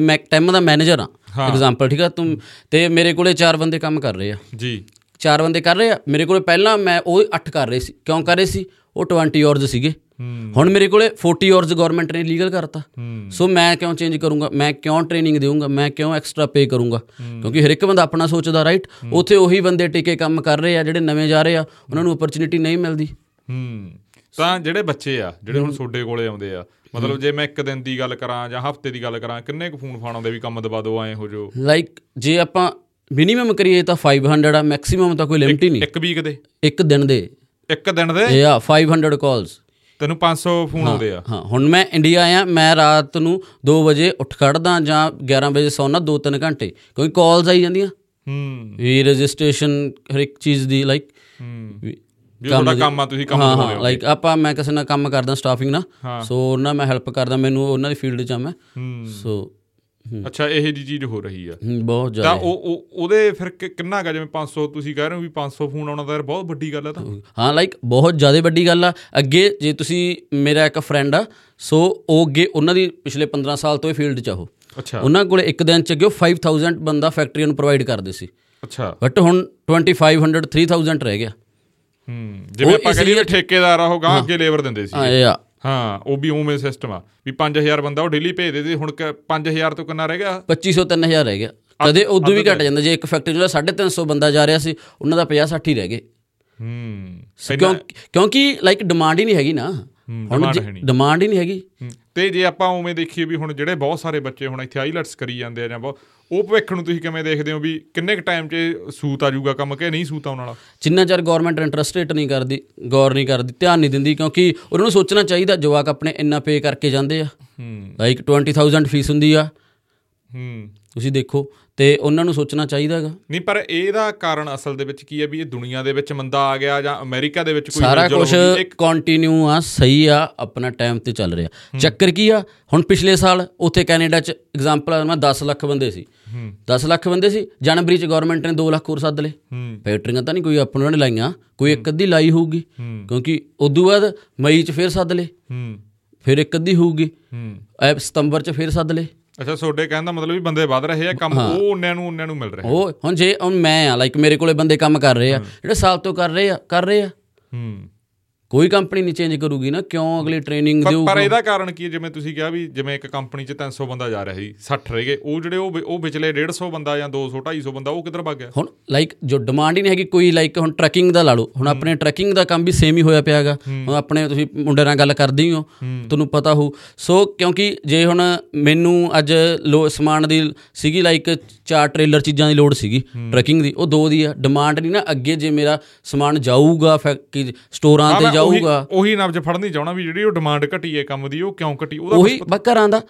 ਮੈਂ ਟਾਈਮ ਦਾ ਮੈਨੇਜਰ ਆ ਐਗਜ਼ਾਮਪਲ ਠੀਕ ਆ? ਤੂੰ ਤੇ ਮੇਰੇ ਕੋਲੇ ਚਾਰ ਬੰਦੇ ਕੰਮ ਕਰ ਰਹੇ ਆ। ਜੀ। ਚਾਰ ਬੰਦੇ ਕਰ ਰਹੇ ਆ। ਮੇਰੇ ਕੋਲੇ ਪਹਿਲਾਂ ਮੈਂ ਉਹ 8 ਕਰ ਰਹੇ ਸੀ। ਕਿਉਂ ਕਰ ਰਹੇ ਸੀ? ਉਹ 20 ਆਵਰਸ ਸੀਗੇ। ਹੁਣ ਮੇਰੇ ਕੋਲੇ 40 ਆਵਰਸ ਗਵਰਨਮੈਂਟ ਨੇ ਲੀਗਲ ਕਰਤਾ। ਸੋ ਮੈਂ ਕਿਉਂ ਚੇਂਜ ਕਰੂੰਗਾ? ਮੈਂ ਕਿਉਂ ਟ੍ਰੇਨਿੰਗ ਦੇਵਾਂਗਾ ਮੈਂ ਕਿਉਂ ਐਕਸਟਰਾ ਪੇ ਕਰੂੰਗਾ? ਕਿਉਂਕਿ ਹਰ ਇੱਕ ਬੰਦਾ ਆਪਣਾ ਸੋਚਦਾ ਰਾਈਟ ਉੱਥੇ ਉਹੀ ਬੰਦੇ ਟਿਕੇ ਕੰਮ ਕਰ ਰਹੇ ਆ ਜਿਹੜੇ ਨਵੇਂ ਜਾ ਰਹੇ ਆ ਉਹਨਾਂ ਨੂੰ ਓਪਰਚ्युनिटी ਨਹੀਂ ਮਿਲਦੀ। ਤਾਂ ਜਿਹੜੇ ਬੱਚੇ ਆ ਜਿਹੜੇ ਹੁਣ ਤੁਹਾਡੇ ਕੋਲੇ ਆਉਂਦੇ ਆ ਮਤਲਬ ਜੇ ਮੈਂ ਇੱਕ ਦਿਨ ਦੀ ਗੱਲ ਕਰਾਂ ਜਾਂ ਹਫ਼ਤੇ ਦੀ ਗੱਲ ਕਰਾਂ ਕਿੰਨੇ ਕੁ ਫੋਨ ਫਾਣ ਆਉਂਦੇ ਵੀ ਕੰਮ ਦਬਾ ਦੋ ਐ ਹੋ ਜੋ ਲਾਈਕ ਜੇ ਆਪਾਂ ਮਿਨੀਮਮ ਕਰੀਏ ਤਾਂ 500 ਆ ਮੈਕਸਿਮਮ ਤਾਂ ਕੋਈ ਲਿਮਟ ਹੀ ਨਹੀਂ। ਇੱਕ ਵੀਕ ਦੇ? ਇੱਕ ਦਿਨ ਦੇ। ਇੱਕ ਦਿਨ ਦੇ? ਯਾ 500 ਕਾਲਸ ਤੈਨੂੰ 500 ਫੋਨ ਆਉਂਦੇ ਆ। ਹਾਂ ਹੁਣ ਮੈਂ ਇੰਡੀਆ ਆਇਆ ਮੈਂ ਰਾਤ ਨੂੰ 2 ਵਜੇ ਉੱਠ ਖੜਦਾ ਜਾਂ 11 ਵਜੇ ਸੌਣਾ 2-3 ਘੰਟੇ ਕਿਉਂਕਿ ਕਾਲਸ ਆਈ ਜਾਂਦੀਆਂ। ਹੂੰ। ਵੀ ਰਜਿਸਟ੍ਰੇਸ਼ਨ ਹਰ ਇੱਕ ਚੀਜ਼ ਦੀ ਲਾਈਕ ਹੂੰ। ਤੁਹਾਡਾ ਕੰਮ ਆ ਤੁਸੀਂ ਕੰਮ ਦਿਖਾਉਂਦੇ ਹਾਂ ਲਾਈਕ ਆਪਾਂ ਮੈਂ ਕਿਸੇ ਨਾਲ ਕੰਮ ਕਰਦਾ ਸਟਾਫਿੰਗ ਨਾਲ ਸੋ ਉਹਨਾਂ ਮੈਂ ਹੈਲਪ ਕਰਦਾ ਮੈਨੂੰ ਉਹਨਾਂ ਦੀ ਫੀਲਡ 'ਚ ਆ ਮੈਂ। ਹੂੰ। ਸੋ ਅੱਛਾ ਇਹ ਜੀ ਚੀਜ਼ ਹੋ ਰਹੀ ਆ। ਬਹੁਤ ਤਾਂ ਜ਼ਿਆਦਾ। ਉਹ ਉਹ- ਉਹਦੇ ਫਿਰ ਕਿੰਨਾ ਗਾ ਜਿਵੇਂ 500 ਤੁਸੀਂ ਕਹਿ ਰਹੇ ਹੋ ਵੀ 500 ਫੋਨ ਆਉਣਾ ਤਾਂ ਯਾਰ ਬਹੁਤ ਵੱਡੀ ਗੱਲ ਆ ਤਾਂ। ਹਾਂ ਲਾਈਕ ਬਹੁਤ ਜ਼ਿਆਦਾ ਵੱਡੀ ਗੱਲ ਆ। ਅੱਗੇ ਜੇ ਤੁਸੀਂ ਮੇਰਾ ਇੱਕ ਫਰੈਂਡ ਆ ਸੋ ਉਹ ਅੱਗੇ ਉਹਨਾਂ ਦੀ ਪਿਛਲੇ 15 ਸਾਲ ਤੋਂ ਇਹ ਫੀਲਡ 'ਚ ਆ ਉਹ। ਅੱਛਾ। ਉਹਨਾਂ ਕੋਲੇ ਇੱਕ ਦਿਨ 'ਚ ਅੱਗੇ ਉਹ 5000 ਬੰਦਾ ਫੈਕਟਰੀਆਂ ਨੂੰ ਪ੍ਰੋਵਾਈਡ ਕਰਦੇ ਸੀ। ਅੱਛਾ। ਬਟ ਹੁਣ 2500 3000 ਰਹਿ ਗਿਆ। ਹੂੰ ਜਿਵੇਂ ਆਪਾਂ ਕਹਿੰਦੇ ਠੇਕੇਦਾਰ ਆ ਉਹ ਗਾਂ ਅੱਗੇ ਲੇਬਰ ਦਿੰਦੇ ਸੀ। ਹਾਂ ਹਾਂ ਉਹ ਵੀ ਉਵੇਂ ਸਿਸਟਮ ਆ। ਵੀ 5000 ਬੰਦਾ ਉਹ ਡੇਲੀ ਭੇਜਦੇ ਸੀ ਹੁਣ 5000 ਤੋਂ ਕਿੰਨਾ ਰਹਿ ਗਿਆ? 2500 3000 ਰਹਿ ਗਿਆ। ਕਦੇ ਉਦੋਂ ਵੀ ਘਟ ਜਾਂਦਾ। ਜੇ ਇੱਕ ਫੈਕਟਰੀ ਦਾ 350 ਬੰਦਾ ਜਾ ਰਿਹਾ ਸੀ ਉਹਨਾਂ ਦਾ 50 60 ਰਹਿ ਗਏ। ਹੂੰ। ਕਿਉਂ ਕਿਉਂਕਿ ਲਾਈਕ ਡਿਮਾਂਡ ਹੀ ਨਹੀਂ ਹੈਗੀ ਨਾ। ਹੁਣ। ਡਿਮਾਂਡ ਹੀ ਨਹੀਂ। ਹੈਗੀ। ਤੇ ਜੇ ਆਪਾਂ ਉਵੇਂ ਦੇਖੀਏ ਵੀ ਹੁਣ ਜਿਹੜੇ ਬਹੁਤ ਸਾਰੇ ਬੱਚੇ ਹੁਣ ਇੱਥੇ ਆਈਲੈਟਸ ਕਰੀ ਜਾਂਦੇ ਆ ਜਾਂ ਬਹੁਤ ਉਹ ਭਵਿੱਖ ਨੂੰ ਤੁਸੀਂ ਕਿਵੇਂ ਦੇਖਦੇ ਹੋ ਵੀ ਕਿੰਨੇ ਕ ਟਾਈਮ 'ਚ ਸੂਤ ਆ ਜਾਊਗਾ ਕੰਮ ਕਿ ਨਹੀਂ ਸੂਤ ਆਉਣ ਵਾਲਾ? ਜਿੰਨਾ ਚਿਰ ਗਵਰਨਮੈਂਟ ਇੰਟਰਸਟ ਰੇਟ ਨਹੀਂ ਕਰਦੀ ਗੌਰ ਨਹੀਂ ਕਰਦੀ ਧਿਆਨ ਨਹੀਂ ਦਿੰਦੀ ਕਿਉਂਕਿ ਉਹਨਾਂ ਨੂੰ ਸੋਚਣਾ ਚਾਹੀਦਾ ਜਵਾਕ ਆਪਣੇ ਇੰਨਾ ਪੇ ਕਰਕੇ ਜਾਂਦੇ ਆ। ਹੂੰ। ਲਾਈਕ 20000 ਫੀਸ ਹੁੰਦੀ ਆ। ਹੂੰ। ਤੁਸੀਂ ਦੇਖੋ ਤੇ ਉਹਨਾਂ ਨੂੰ ਸੋਚਣਾ ਚਾਹੀਦਾ ਹੈਗਾ। ਨਹੀਂ ਪਰ ਇਹਦਾ ਕਾਰਨ ਅਸਲ ਦੇ ਵਿੱਚ ਕੀ ਹੈ ਵੀ ਇਹ ਦੁਨੀਆ ਦੇ ਵਿੱਚ ਮੰਦਾ ਆ ਗਿਆ ਜਾਂ ਅਮਰੀਕਾ ਦੇ ਵਿੱਚ ਕੋਈ ਸਾਰਾ ਕੁਝ ਕੰਟੀਨਿਊ ਆ ਸਹੀ ਆ ਆਪਣਾ ਟਾਈਮ ਤੇ ਚੱਲ ਰਿਹਾ। ਚੱਕਰ ਕੀ ਆ? ਹੁਣ ਪਿਛਲੇ ਸਾਲ ਉੱਥੇ ਕੈਨੇਡਾ ਚ ਐਗਜ਼ਾਮਪਲ ਮੈਂ 10 ਲੱਖ ਬੰਦੇ ਸੀ। 10 ਲੱਖ ਬੰਦੇ ਸੀ ਜਨਵਰੀ ਚ ਗਵਰਨਮੈਂਟ ਨੇ 2 ਲੱਖ ਹੋਰ ਸੱਦ ਲਏ। ਫੈਕਟਰੀਆਂ ਤਾਂ ਨਹੀਂ ਕੋਈ ਆਪਣਾ ਨੇ ਲਾਈਆਂ ਕੋਈ ਇੱਕ ਅੱਧੀ ਲਾਈ ਹੋਊਗੀ ਕਿਉਂਕਿ ਉਦੋਂ ਬਾਅਦ ਮਈ ਚ ਫੇਰ ਸੱਦ ਲਏ। ਫਿਰ ਇੱਕ ਅੱਧੀ ਹੋਊਗੀ। ਐ ਸਤੰਬਰ ਚ ਫੇਰ ਸੱਦ ਲਏ। ਅੱਛਾ ਤੁਹਾਡੇ ਕਹਿਣ ਦਾ ਮਤਲਬ ਵੀ ਬੰਦੇ ਵੱਧ ਰਹੇ ਆ ਕੰਮ ਉਹ ਉਹਨਿਆਂ ਨੂੰ ਉਹਨਿਆਂ ਨੂੰ ਮਿਲ ਰਿਹਾ ਉਹ ਹੁਣ ਜੇ ਹੁਣ ਮੈਂ ਆ ਲਾਈਕ ਮੇਰੇ ਕੋਲੇ ਬੰਦੇ ਕੰਮ ਕਰ ਰਹੇ ਆ ਜਿਹੜੇ ਸਾਲ ਤੋਂ ਕਰ ਰਹੇ ਆ ਕਰ ਰਹੇ ਆ। ਹੂੰ। ਕੋਈ ਕੰਪਨੀ ਨਹੀਂ ਚੇਂਜ ਕਰੂਗੀ ਨਾ ਕਿਉਂ ਅਗਲੀ ਟ੍ਰੇਨਿੰਗ ਦਿਓ ਪਰ ਇਹਦਾ ਕਾਰਨ ਕੀ ਹੈ? ਜਿਵੇਂ ਤੁਸੀਂ ਕਿਹਾ ਵੀ ਜਿਵੇਂ ਇੱਕ ਕੰਪਨੀ 'ਚ 300 ਬੰਦਾ ਜਾ ਰਿਹਾ ਸੀ 60 ਰਹਿ ਗਏ ਉਹ ਜਿਹੜੇ ਉਹ ਉਹ ਵਿਚਲੇ 150 ਬੰਦਾ ਜਾਂ 200 250 ਬੰਦਾ ਉਹ ਕਿੱਧਰ ਭੱਗ ਗਿਆ? ਹੁਣ ਲਾਈਕ ਜੋ ਡਿਮਾਂਡ ਹੀ ਨਹੀਂ ਹੈਗੀ ਕੋਈ ਲਾਈਕ ਹੁਣ ਟਰੱਕਿੰਗ ਦਾ ਲਾ ਲਓ। ਹੁਣ ਆਪਣੇ ਟਰੱਕਿੰਗ ਦਾ ਕੰਮ ਵੀ ਸੇਮ ਹੀ ਹੋਇਆ ਪਿਆ ਹੈਗਾ। ਹੁਣ ਆਪਣੇ ਤੁਸੀਂ ਮੁੰਡੇ ਨਾਲ ਗੱਲ ਕਰਦੇ ਹੀ ਤੁਹਾਨੂੰ ਪਤਾ ਹੋ ਸੋ ਕਿਉਂਕਿ ਜੇ ਹੁਣ ਮੈਨੂੰ ਅੱਜ ਲੋ ਸਮਾਨ ਦੀ ਸੀਗੀ ਲਾਈਕ ਚਾਰ ਟ੍ਰੇਲਰ ਚੀਜ਼ਾਂ ਦੀ ਲੋੜ ਸੀਗੀ ਟਰੱਕਿੰਗ ਦੀ ਉਹ ਦੋ ਦੀ ਆ। ਡਿਮਾਂਡ ਨਹੀਂ ਨਾ ਅੱਗੇ ਜੇ ਮੇਰਾ ਸਮਾਨ ਜਾਊਗਾ ਸਟੋਰਾਂ ਤੇ ਉਹੀ- ਜਾਊਗਾ। ਉਹੀ ਨਬਜ ਫੜਨੀ ਚਾਹਣਾ ਵੀ ਜਿਹੜੀ ਉਹ ਡਿਮਾਂਡ ਘਟੀ ਹੈ ਕੰਮ ਦੀ ਉਹ ਕਿਉਂ ਘਟੀ? ਉਹਦਾ ਉਹੀ ਘਰਾਂ ਦਾ।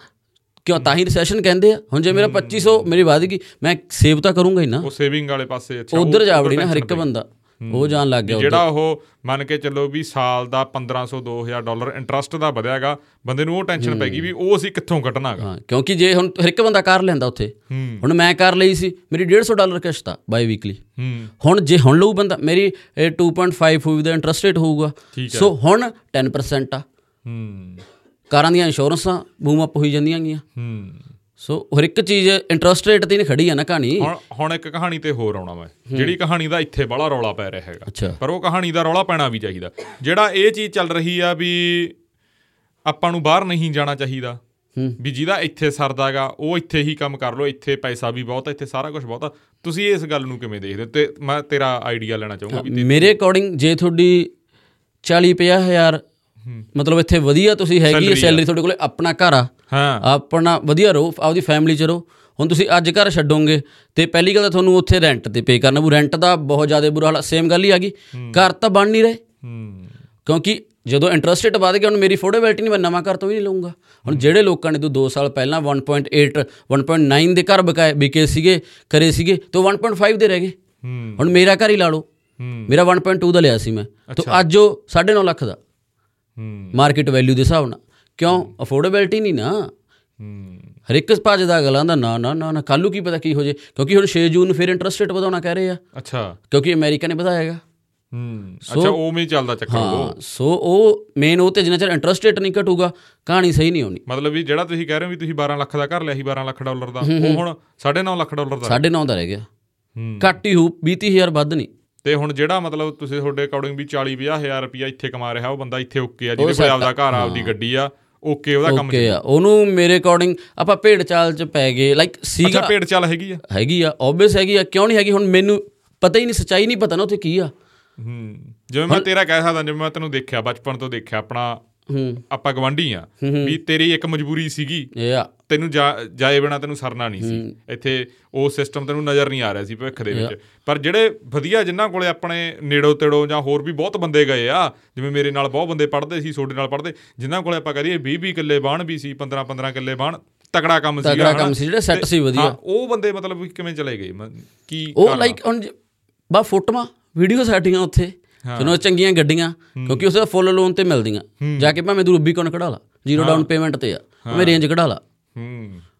ਕਿਉਂ? ਤਾਂ ਹੀ ਰੈਸੈਸ਼ਨ ਕਹਿੰਦੇ ਆ। ਹੁਣ ਜੇ ਮੇਰਾ 2500 ਮੇਰੀ ਵਧ ਗਈ ਮੈਂ ਸੇਵ ਤਾਂ ਕਰੂੰਗਾ ਹੀ ਨਾ। ਉਹ ਸੇਵਿੰਗ ਵਾਲੇ ਪਾਸੇ ਅੱਛਾ ਉਧਰ ਜਾਵੜੀ ਨਾ ਹਰ ਇੱਕ ਬੰਦਾ। ਉਹ ਜਾਣ ਲੱਗ ਗਿਆ ਜਿਹੜਾ ਉਹ ਮੰਨ ਕੇ ਚੱਲੋ ਵੀ ਸਾਲ ਦਾ 1500 2000 ਡਾਲਰ ਇੰਟਰਸਟ ਦਾ ਵਧਿਆਗਾ ਬੰਦੇ ਨੂੰ ਉਹ ਟੈਨਸ਼ਨ ਪੈ ਗਈ ਵੀ ਉਹ ਅਸੀਂ ਕਿੱਥੋਂ ਕੱਢਣਾਗਾ ਹਾਂ ਕਿਉਂਕਿ ਜੇ ਹੁਣ ਹਰ ਇੱਕ ਬੰਦਾ ਕਾਰ ਲੈਂਦਾ ਉੱਥੇ ਹੁਣ ਮੈਂ ਕਾਰ ਲਈ ਸੀ ਮੇਰੀ 150 ਡਾਲਰ ਕਿਸ਼ਤ ਆ ਬਾਈ ਵੀਕਲੀ ਹੁਣ ਜੇ ਹੁਣ ਲਊ ਬੰਦਾ ਮੇਰੀ ਇਹ 2.5 ਹੋਊ ਦਾ ਇੰਟਰਸਟ ਰੇਟ ਹੋਊਗਾ। ਸੋ ਹੁਣ 10% ਆ। ਕਾਰਾਂ ਦੀਆਂ ਇੰਸ਼ੋਰੈਂਸਾਂ ਬੂਮ ਅਪ ਹੋਈ ਜਾਂਦੀਆਂ ਗੀਆਂ ਸੋ ਹਰ ਇੱਕ ਚੀਜ਼ ਇੰਟਰਸਟ ਰੇਟ ਤੇ ਹੀ ਖੜੀ ਆ ਨਾ ਕਹਾਣੀ। ਹੁਣ ਹੁਣ ਇੱਕ ਕਹਾਣੀ ਤੇ ਹੋਰ ਆਉਣਾ ਮੈਂ। ਜਿਹੜੀ ਕਹਾਣੀ ਦਾ ਇੱਥੇ ਬੜਾ ਰੌਲਾ ਪੈ ਰਿਹਾ ਹੈਗਾ। ਪਰ ਉਹ ਕਹਾਣੀ ਦਾ ਰੌਲਾ ਪੈਣਾ ਵੀ ਚਾਹੀਦਾ। ਜਿਹੜਾ ਇਹ ਚੀਜ਼ ਚੱਲ ਰਹੀ ਆ ਵੀ ਆਪਾਂ ਨੂੰ ਬਾਹਰ ਨਹੀਂ ਜਾਣਾ ਚਾਹੀਦਾ ਹੂੰ। ਵੀ ਜਿਹਦਾ ਇੱਥੇ ਸਰਦਾਗਾ ਉਹ ਇੱਥੇ ਹੀ ਕੰਮ ਕਰ ਲਓ ਇੱਥੇ ਪੈਸਾ ਵੀ ਬਹੁਤ ਆ ਇੱਥੇ ਸਾਰਾ ਕੁਝ ਬਹੁਤ ਆ। ਤੁਸੀਂ ਇਸ ਗੱਲ ਨੂੰ ਕਿਵੇਂ ਦੇਖਦੇ ਹੋ? ਤੇ ਮੈਂ ਤੇਰਾ ਆਈਡੀਆ ਲੈਣਾ ਚਾਹੂੰਗਾ ਵੀ ਮੇਰੇ ਅਕੋਰਡਿੰਗ ਜੇ ਤੁਹਾਡੀ 40 ਹਜ਼ਾਰ ਮਤਲਬ ਇੱਥੇ ਵਧੀਆ ਤੁਸੀਂ ਹੈਗੀ। ਸੈਲਰੀ ਤੁਹਾਡੇ ਕੋਲੇ ਆਪਣਾ ਘਰ ਆ। ਹਾਂ। ਆਪਣਾ ਵਧੀਆ ਰਹੋ ਆਪਦੀ ਫੈਮਿਲੀ ਚ ਰਹੋ। ਹੁਣ ਤੁਸੀਂ ਅੱਜ ਘਰ ਛੱਡੋਗੇ ਤੇ ਪਹਿਲੀ ਗੱਲ ਤਾਂ ਤੁਹਾਨੂੰ ਉੱਥੇ ਰੈਂਟ ਤੇ ਪੇ ਕਰਨਾ ਪਊ। ਰੈਂਟ ਦਾ ਬਹੁਤ ਜ਼ਿਆਦਾ ਬੁਰਾ ਹਾਲ ਸੇਮ ਗੱਲ ਹੀ ਆ ਗਈ। ਘਰ ਤਾਂ ਬਣ ਨਹੀਂ ਰਹੇ। ਕਿਉਂਕਿ ਜਦੋਂ ਇੰਟਰਸਟ ਰੇਟ ਵਧ ਗਿਆ ਹੁਣ ਮੇਰੀ ਅਫੋਰਡੇਬਿਲਟੀ ਨਹੀਂ ਮੈਂ ਨਵਾਂ ਘਰ ਤੋਂ ਵੀ ਨਹੀਂ ਲਵਾਂਗਾ ਹੁਣ ਜਿਹੜੇ ਲੋਕਾਂ ਨੇ ਤੋਂ 2 ਸਾਲ ਪਹਿਲਾਂ 1.8 1.9 ਦੇ ਘਰ ਬਕਾਏ ਵਿਕੇ ਸੀਗੇ ਕਰੇ ਸੀਗੇ ਤੋਂ 1.5 ਦੇ ਰਹਿ ਗਏ। ਹੁਣ ਮੇਰਾ ਘਰ ਹੀ ਲਾ ਲਓ। ਮੇਰਾ 1.2 ਦਾ ਲਿਆ ਸੀ ਮੈਂ। ਤੋਂ ਅੱਜ ਉਹ 9.5 ਲੱਖ ਦਾ। ਮਾਰਕੀਟ ਵੈਲਿਊ ਦੇ ਹਿਸਾਬ ਨਾਲ। ਕਿਉਂ? ਅਫੋਰਡੇਬਿਲਟੀ ਨਹੀਂ ਨਾ। ਹੂੰ। ਹਰ ਇੱਕ ਭੱਜ ਦਾ ਅਗਲਾ ਦਾ ਨਾ ਨਾ ਨਾ ਕੱਲੂ ਕੀ ਪਤਾ ਕੀ ਹੋ ਜੇ। ਕਿਉਂਕਿ ਹੁਣ 6 ਜੂਨ ਨੂੰ ਫਿਰ ਇੰਟਰਸਟ ਰੇਟ ਵਧਾਉਣਾ ਕਹਿ ਰਹੇ ਆ। ਅੱਛਾ। ਕਿਉਂਕਿ ਅਮਰੀਕਾ ਨੇ ਵਧਾਇਆਗਾ ਹੂੰ। ਅੱਛਾ ਉਵੇਂ ਹੀ ਚੱਲਦਾ ਚੱਕਰ ਉਹ। ਹਾਂ ਸੋ ਉਹ ਮੇਨ ਉਹ ਤੇ ਜਿੰਨਾ ਚਿਰ ਇੰਟਰਸਟ ਰੇਟ ਨਹੀਂ ਘਟੂਗਾ ਕਹਾਣੀ ਸਹੀ ਨਹੀਂ ਹੋਣੀ। ਮਤਲਬ ਵੀ ਜਿਹੜਾ ਤੁਸੀਂ ਕਹਿ ਰਹੇ ਹੋ ਵੀ ਤੁਸੀਂ 12 ਲੱਖ ਦਾ ਘਰ ਲਿਆ ਸੀ 12 ਲੱਖ ਡਾਲਰ ਦਾ ਉਹ ਹੁਣ 9.5 ਲੱਖ ਡਾਲਰ ਦਾ 9.5 ਦਾ ਰਹਿ ਗਿਆ। ਹੂੰ। ਘੱਟ ਹੀ ਹੋਊ 20000 ਵੱਧ ਨਹੀਂ। ਤੇ ਹੁਣ ਜਿਹੜਾ ਮਤਲਬ ਤੁਸੀਂ ਤੁਹਾਡੇ ਅਕੋਰਡਿੰਗ ਵੀ 40 ਹਜ਼ਾਰ ਰੁਪਇਆ ਇੱਥੇ ਕਮਾ ਰਿਹਾ ਉਹ ਬੰਦਾ ਇੱਥੇ ਓਕੇ ਆ ਜਿਹਦੇ ਕੋਲ ਆਪਦਾ ਘਰ ਆਪਦੀ ਗੱਡੀ ਆ ਓਕੇ ਉਹਦਾ ਕੰਮ ਓਕੇ ਆ। ਉਹਨੂੰ ਮੇਰੇ ਅਕੋਰਡਿੰਗ ਆਪਾਂ ਭੇਡ ਚਾਲ ਚ ਪੈ ਗਏ ਲਾਈਕ ਅੱਛਾ ਸੀਗਾ ਪੇੜ ਚੱਲ ਹੈਗੀ ਆ? ਹੈਗੀ ਆ ਆਬਵੀਅਸ ਹੈਗੀ ਆ ਕਿਉਂ ਨਹੀਂ ਹੈਗੀ? ਹੁਣ ਮੈਨੂੰ ਪਤਾ ਹੀ ਨਹੀਂ ਸੱਚਾਈ ਨਹੀਂ ਪਤਾ ਨਾ ਉੱਥੇ ਕੀ ਆ। ਹੂੰ। ਜਿਵੇਂ ਮੈਂ ਤੇਰਾ ਕਹਿ ਸਕਦਾ ਜਿਵੇਂ ਮੈਂ ਤੈਨੂੰ ਦੇਖਿਆ ਬਚਪਨ ਤੋਂ ਦੇਖਿਆ ਆਪਣਾ ਆਪਾਂ ਗਵਾਂਢੀ ਆ। ਵੀ ਤੇਰੀ ਇੱਕ ਮਜਬੂਰੀ ਸੀਗੀ। ਤੈਨੂੰ ਜਾਏ ਬਿਨਾ ਤੈਨੂੰ ਸਰਨਾ ਨਹੀਂ ਸੀ। ਇੱਥੇ ਉਹ ਸਿਸਟਮ ਤੈਨੂੰ ਨਜ਼ਰ ਨਹੀਂ ਆ ਰਿਹਾ ਸੀ ਭਵਿੱਖ ਦੇ ਵਿੱਚ। ਪਰ ਜਿਹੜੇ ਵਧੀਆ ਜਿਨ੍ਹਾਂ ਕੋਲੇ ਆਪਣੇ ਨੇੜੋ ਤੇੜੋ ਜਾਂ ਹੋਰ ਵੀ ਬਹੁਤ ਬੰਦੇ ਗਏ ਆ ਜਿਵੇਂ ਮੇਰੇ ਨਾਲ ਬਹੁਤ ਬੰਦੇ ਪੜ੍ਹਦੇ ਸੀ ਤੁਹਾਡੇ ਨਾਲ ਪੜ੍ਹਦੇ ਜਿਨ੍ਹਾਂ ਕੋਲੇ ਆਪਾਂ ਕਹਦੇ 20 20 ਕਿੱਲੇ ਬਾਣ ਵੀ ਸੀ 15 15 ਕਿੱਲੇ ਬਾਣ ਤਕੜਾ ਕੰਮ ਤਗੜਾ ਹਨਾ। ਕੰਮ ਸੀ ਜਿਹੜੇ ਸੈੱਟ ਸੀ ਵਧੀਆ। ਉਹ ਬੰਦੇ ਮਤਲਬ ਕਿਵੇਂ ਚਲੇ ਗਏ? ਕੀ ਉਹ? ਲਾਈਕ ਹੁਣ ਬਾ ਫੋਟੋਆਂ ਵੀਡੀਓ ਸਾਡੀਆਂ ਉੱਥੇ। ਤੁਹਾਨੂੰ ਚੰਗੀਆਂ ਗੱਡੀਆਂ ਕਿਉਂਕਿ ਉਸੇ ਫੁੱਲ ਲੋਨ ਤੇ ਮਿਲਦੀਆਂ। ਜਾ ਕੇ ਭਾਵੇਂ ਤੂੰ ਰੂਬੀਕੌਨ ਕਢਾ ਲਾ ਜ਼ੀਰੋ ਡਾਊਨ ਪੇਮੈਂਟ ਤੇ ਆ ਭਾਵੇਂ ਰੇਂਜ ਕਢਾ ਲਾ।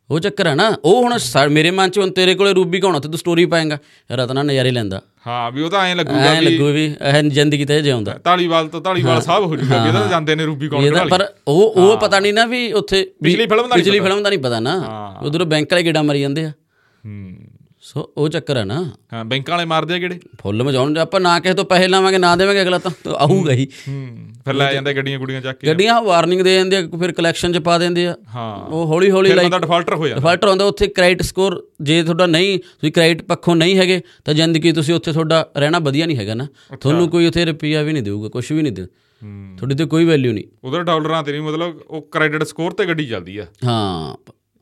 ਉਹ ਚੱਕਰ ਹੈ ਨਾ ਉਹ ਹੁਣ ਮੇਰੇ ਮਨ ਚ ਹੁਣ ਤੇਰੇ ਕੋਲੇ ਰੂਬੀਕੌਨ ਤੇ ਤੂੰ ਸਟੋਰੀ ਪਾਏਗਾ ਰਤਨਾ ਨਜ਼ਾਰੇ ਲੈਂਦਾ। ਹਾਂ ਵੀ ਉਹ ਤਾਂ ਐਂ ਲੱਗੂਗਾ ਐ ਵੀ ਲੱਗੂ ਵੀ ਇਹ ਜ਼ਿੰਦਗੀ ਤੇ ਜਿਉਂਦਾ। ਢਾਲੀਵਾਲ ਤੋਂ ਢਾਲੀਵਾਲ ਸਾਹਿਬ ਹੋ ਜੂਗਾ ਵੀ ਇਹਦਾ ਜਾਂਦੇ ਨੇ ਰੂਬੀ ਕੌਣ ਇਹਦਾ ਪਰ ਉਹ ਉਹ ਪਤਾ ਨਹੀਂ ਨਾ ਵੀ ਉੱਥੇ ਪਿਛਲੀ ਫਿਲਮ ਦਾ ਪਿਛਲੀ ਫਿਲਮ ਦਾ ਨਹੀਂ ਪਤਾ ਨਾ। ਉਧਰੋਂ ਬੈਂਕ ਵਾਲੇ ਗੇੜਾ ਮਰੀ ਜਾਂਦੇ ਆ। ਹੂੰ। ਸੋ ਉਹ ਚੱਕਰ ਹੈ ਨਾ। ਹਾਂ ਬੈਂਕਾਂ ਵਾਲੇ ਮਾਰਦੇ ਆ ਕਿਹੜੇ? ਫੁੱਲ ਮਜਾਉਣ ਆਪਾਂ ਨਾ ਕਿਸੇ ਤੋਂ ਪੈਸੇ ਲਾਵਾਂਗੇ ਨਾ ਦੇਵਾਂਗੇ ਅਗਲਾ ਤਾਂ ਆਊਗਾ ਹੀ। ਹੂੰ ਫਿਰ ਲੈ ਜਾਂਦੇ ਗੱਡੀਆਂ ਗੁੱਡੀਆਂ ਚੱਕ ਕੇ। ਗੱਡੀਆਂ ਵਾਰਨਿੰਗ ਦੇ ਜਾਂਦੇ ਆ ਫਿਰ ਕਲੈਕਸ਼ਨ ਚ ਪਾ ਦਿੰਦੇ ਆ। ਹਾਂ। ਉਹ ਹੌਲੀ ਹੌਲੀ ਫਿਰ ਲਾਈਕ ਬੰਦਾ ਡਿਫਾਲਟਰ ਹੋ ਜਾਂਦਾ। ਡਿਫਾਲਟਰ ਹੁੰਦਾ ਉੱਥੇ ਕ੍ਰੈਡਿਟ ਸਕੋਰ ਜੇ ਤੁਹਾਡਾ ਨਹੀਂ ਤੁਸੀਂ ਕ੍ਰੈਡਿਟ ਪੱਖੋਂ ਨਹੀਂ ਹੈਗੇ ਤਾਂ ਜ਼ਿੰਦਗੀ ਤੁਸੀਂ ਉੱਥੇ ਤੁਹਾਡਾ ਰਹਿਣਾ ਵਧੀਆ ਨਹੀਂ ਹੈਗਾ ਨਾ। ਤੁਹਾਨੂੰ ਕੋਈ ਉੱਥੇ ਰੁਪਈਆ ਵੀ ਨਹੀਂ ਦੇਊਗਾ ਕੁਝ ਵੀ ਨਹੀਂ ਦੇ ਹੂੰ। ਤੁਹਾਡੀ ਤੇ ਕੋਈ ਵੈਲਿਊ ਨਹੀਂ। ਉਧਰ ਡਾਲਰਾਂ ਤੇ ਨਹੀਂ ਮਤਲਬ ਉਹ ਕ੍ਰੈਡਿਟ ਸਕੋਰ ਤੇ ਗੱਡੀ ਚੱਲਦੀ ਆ। ਹਾਂ।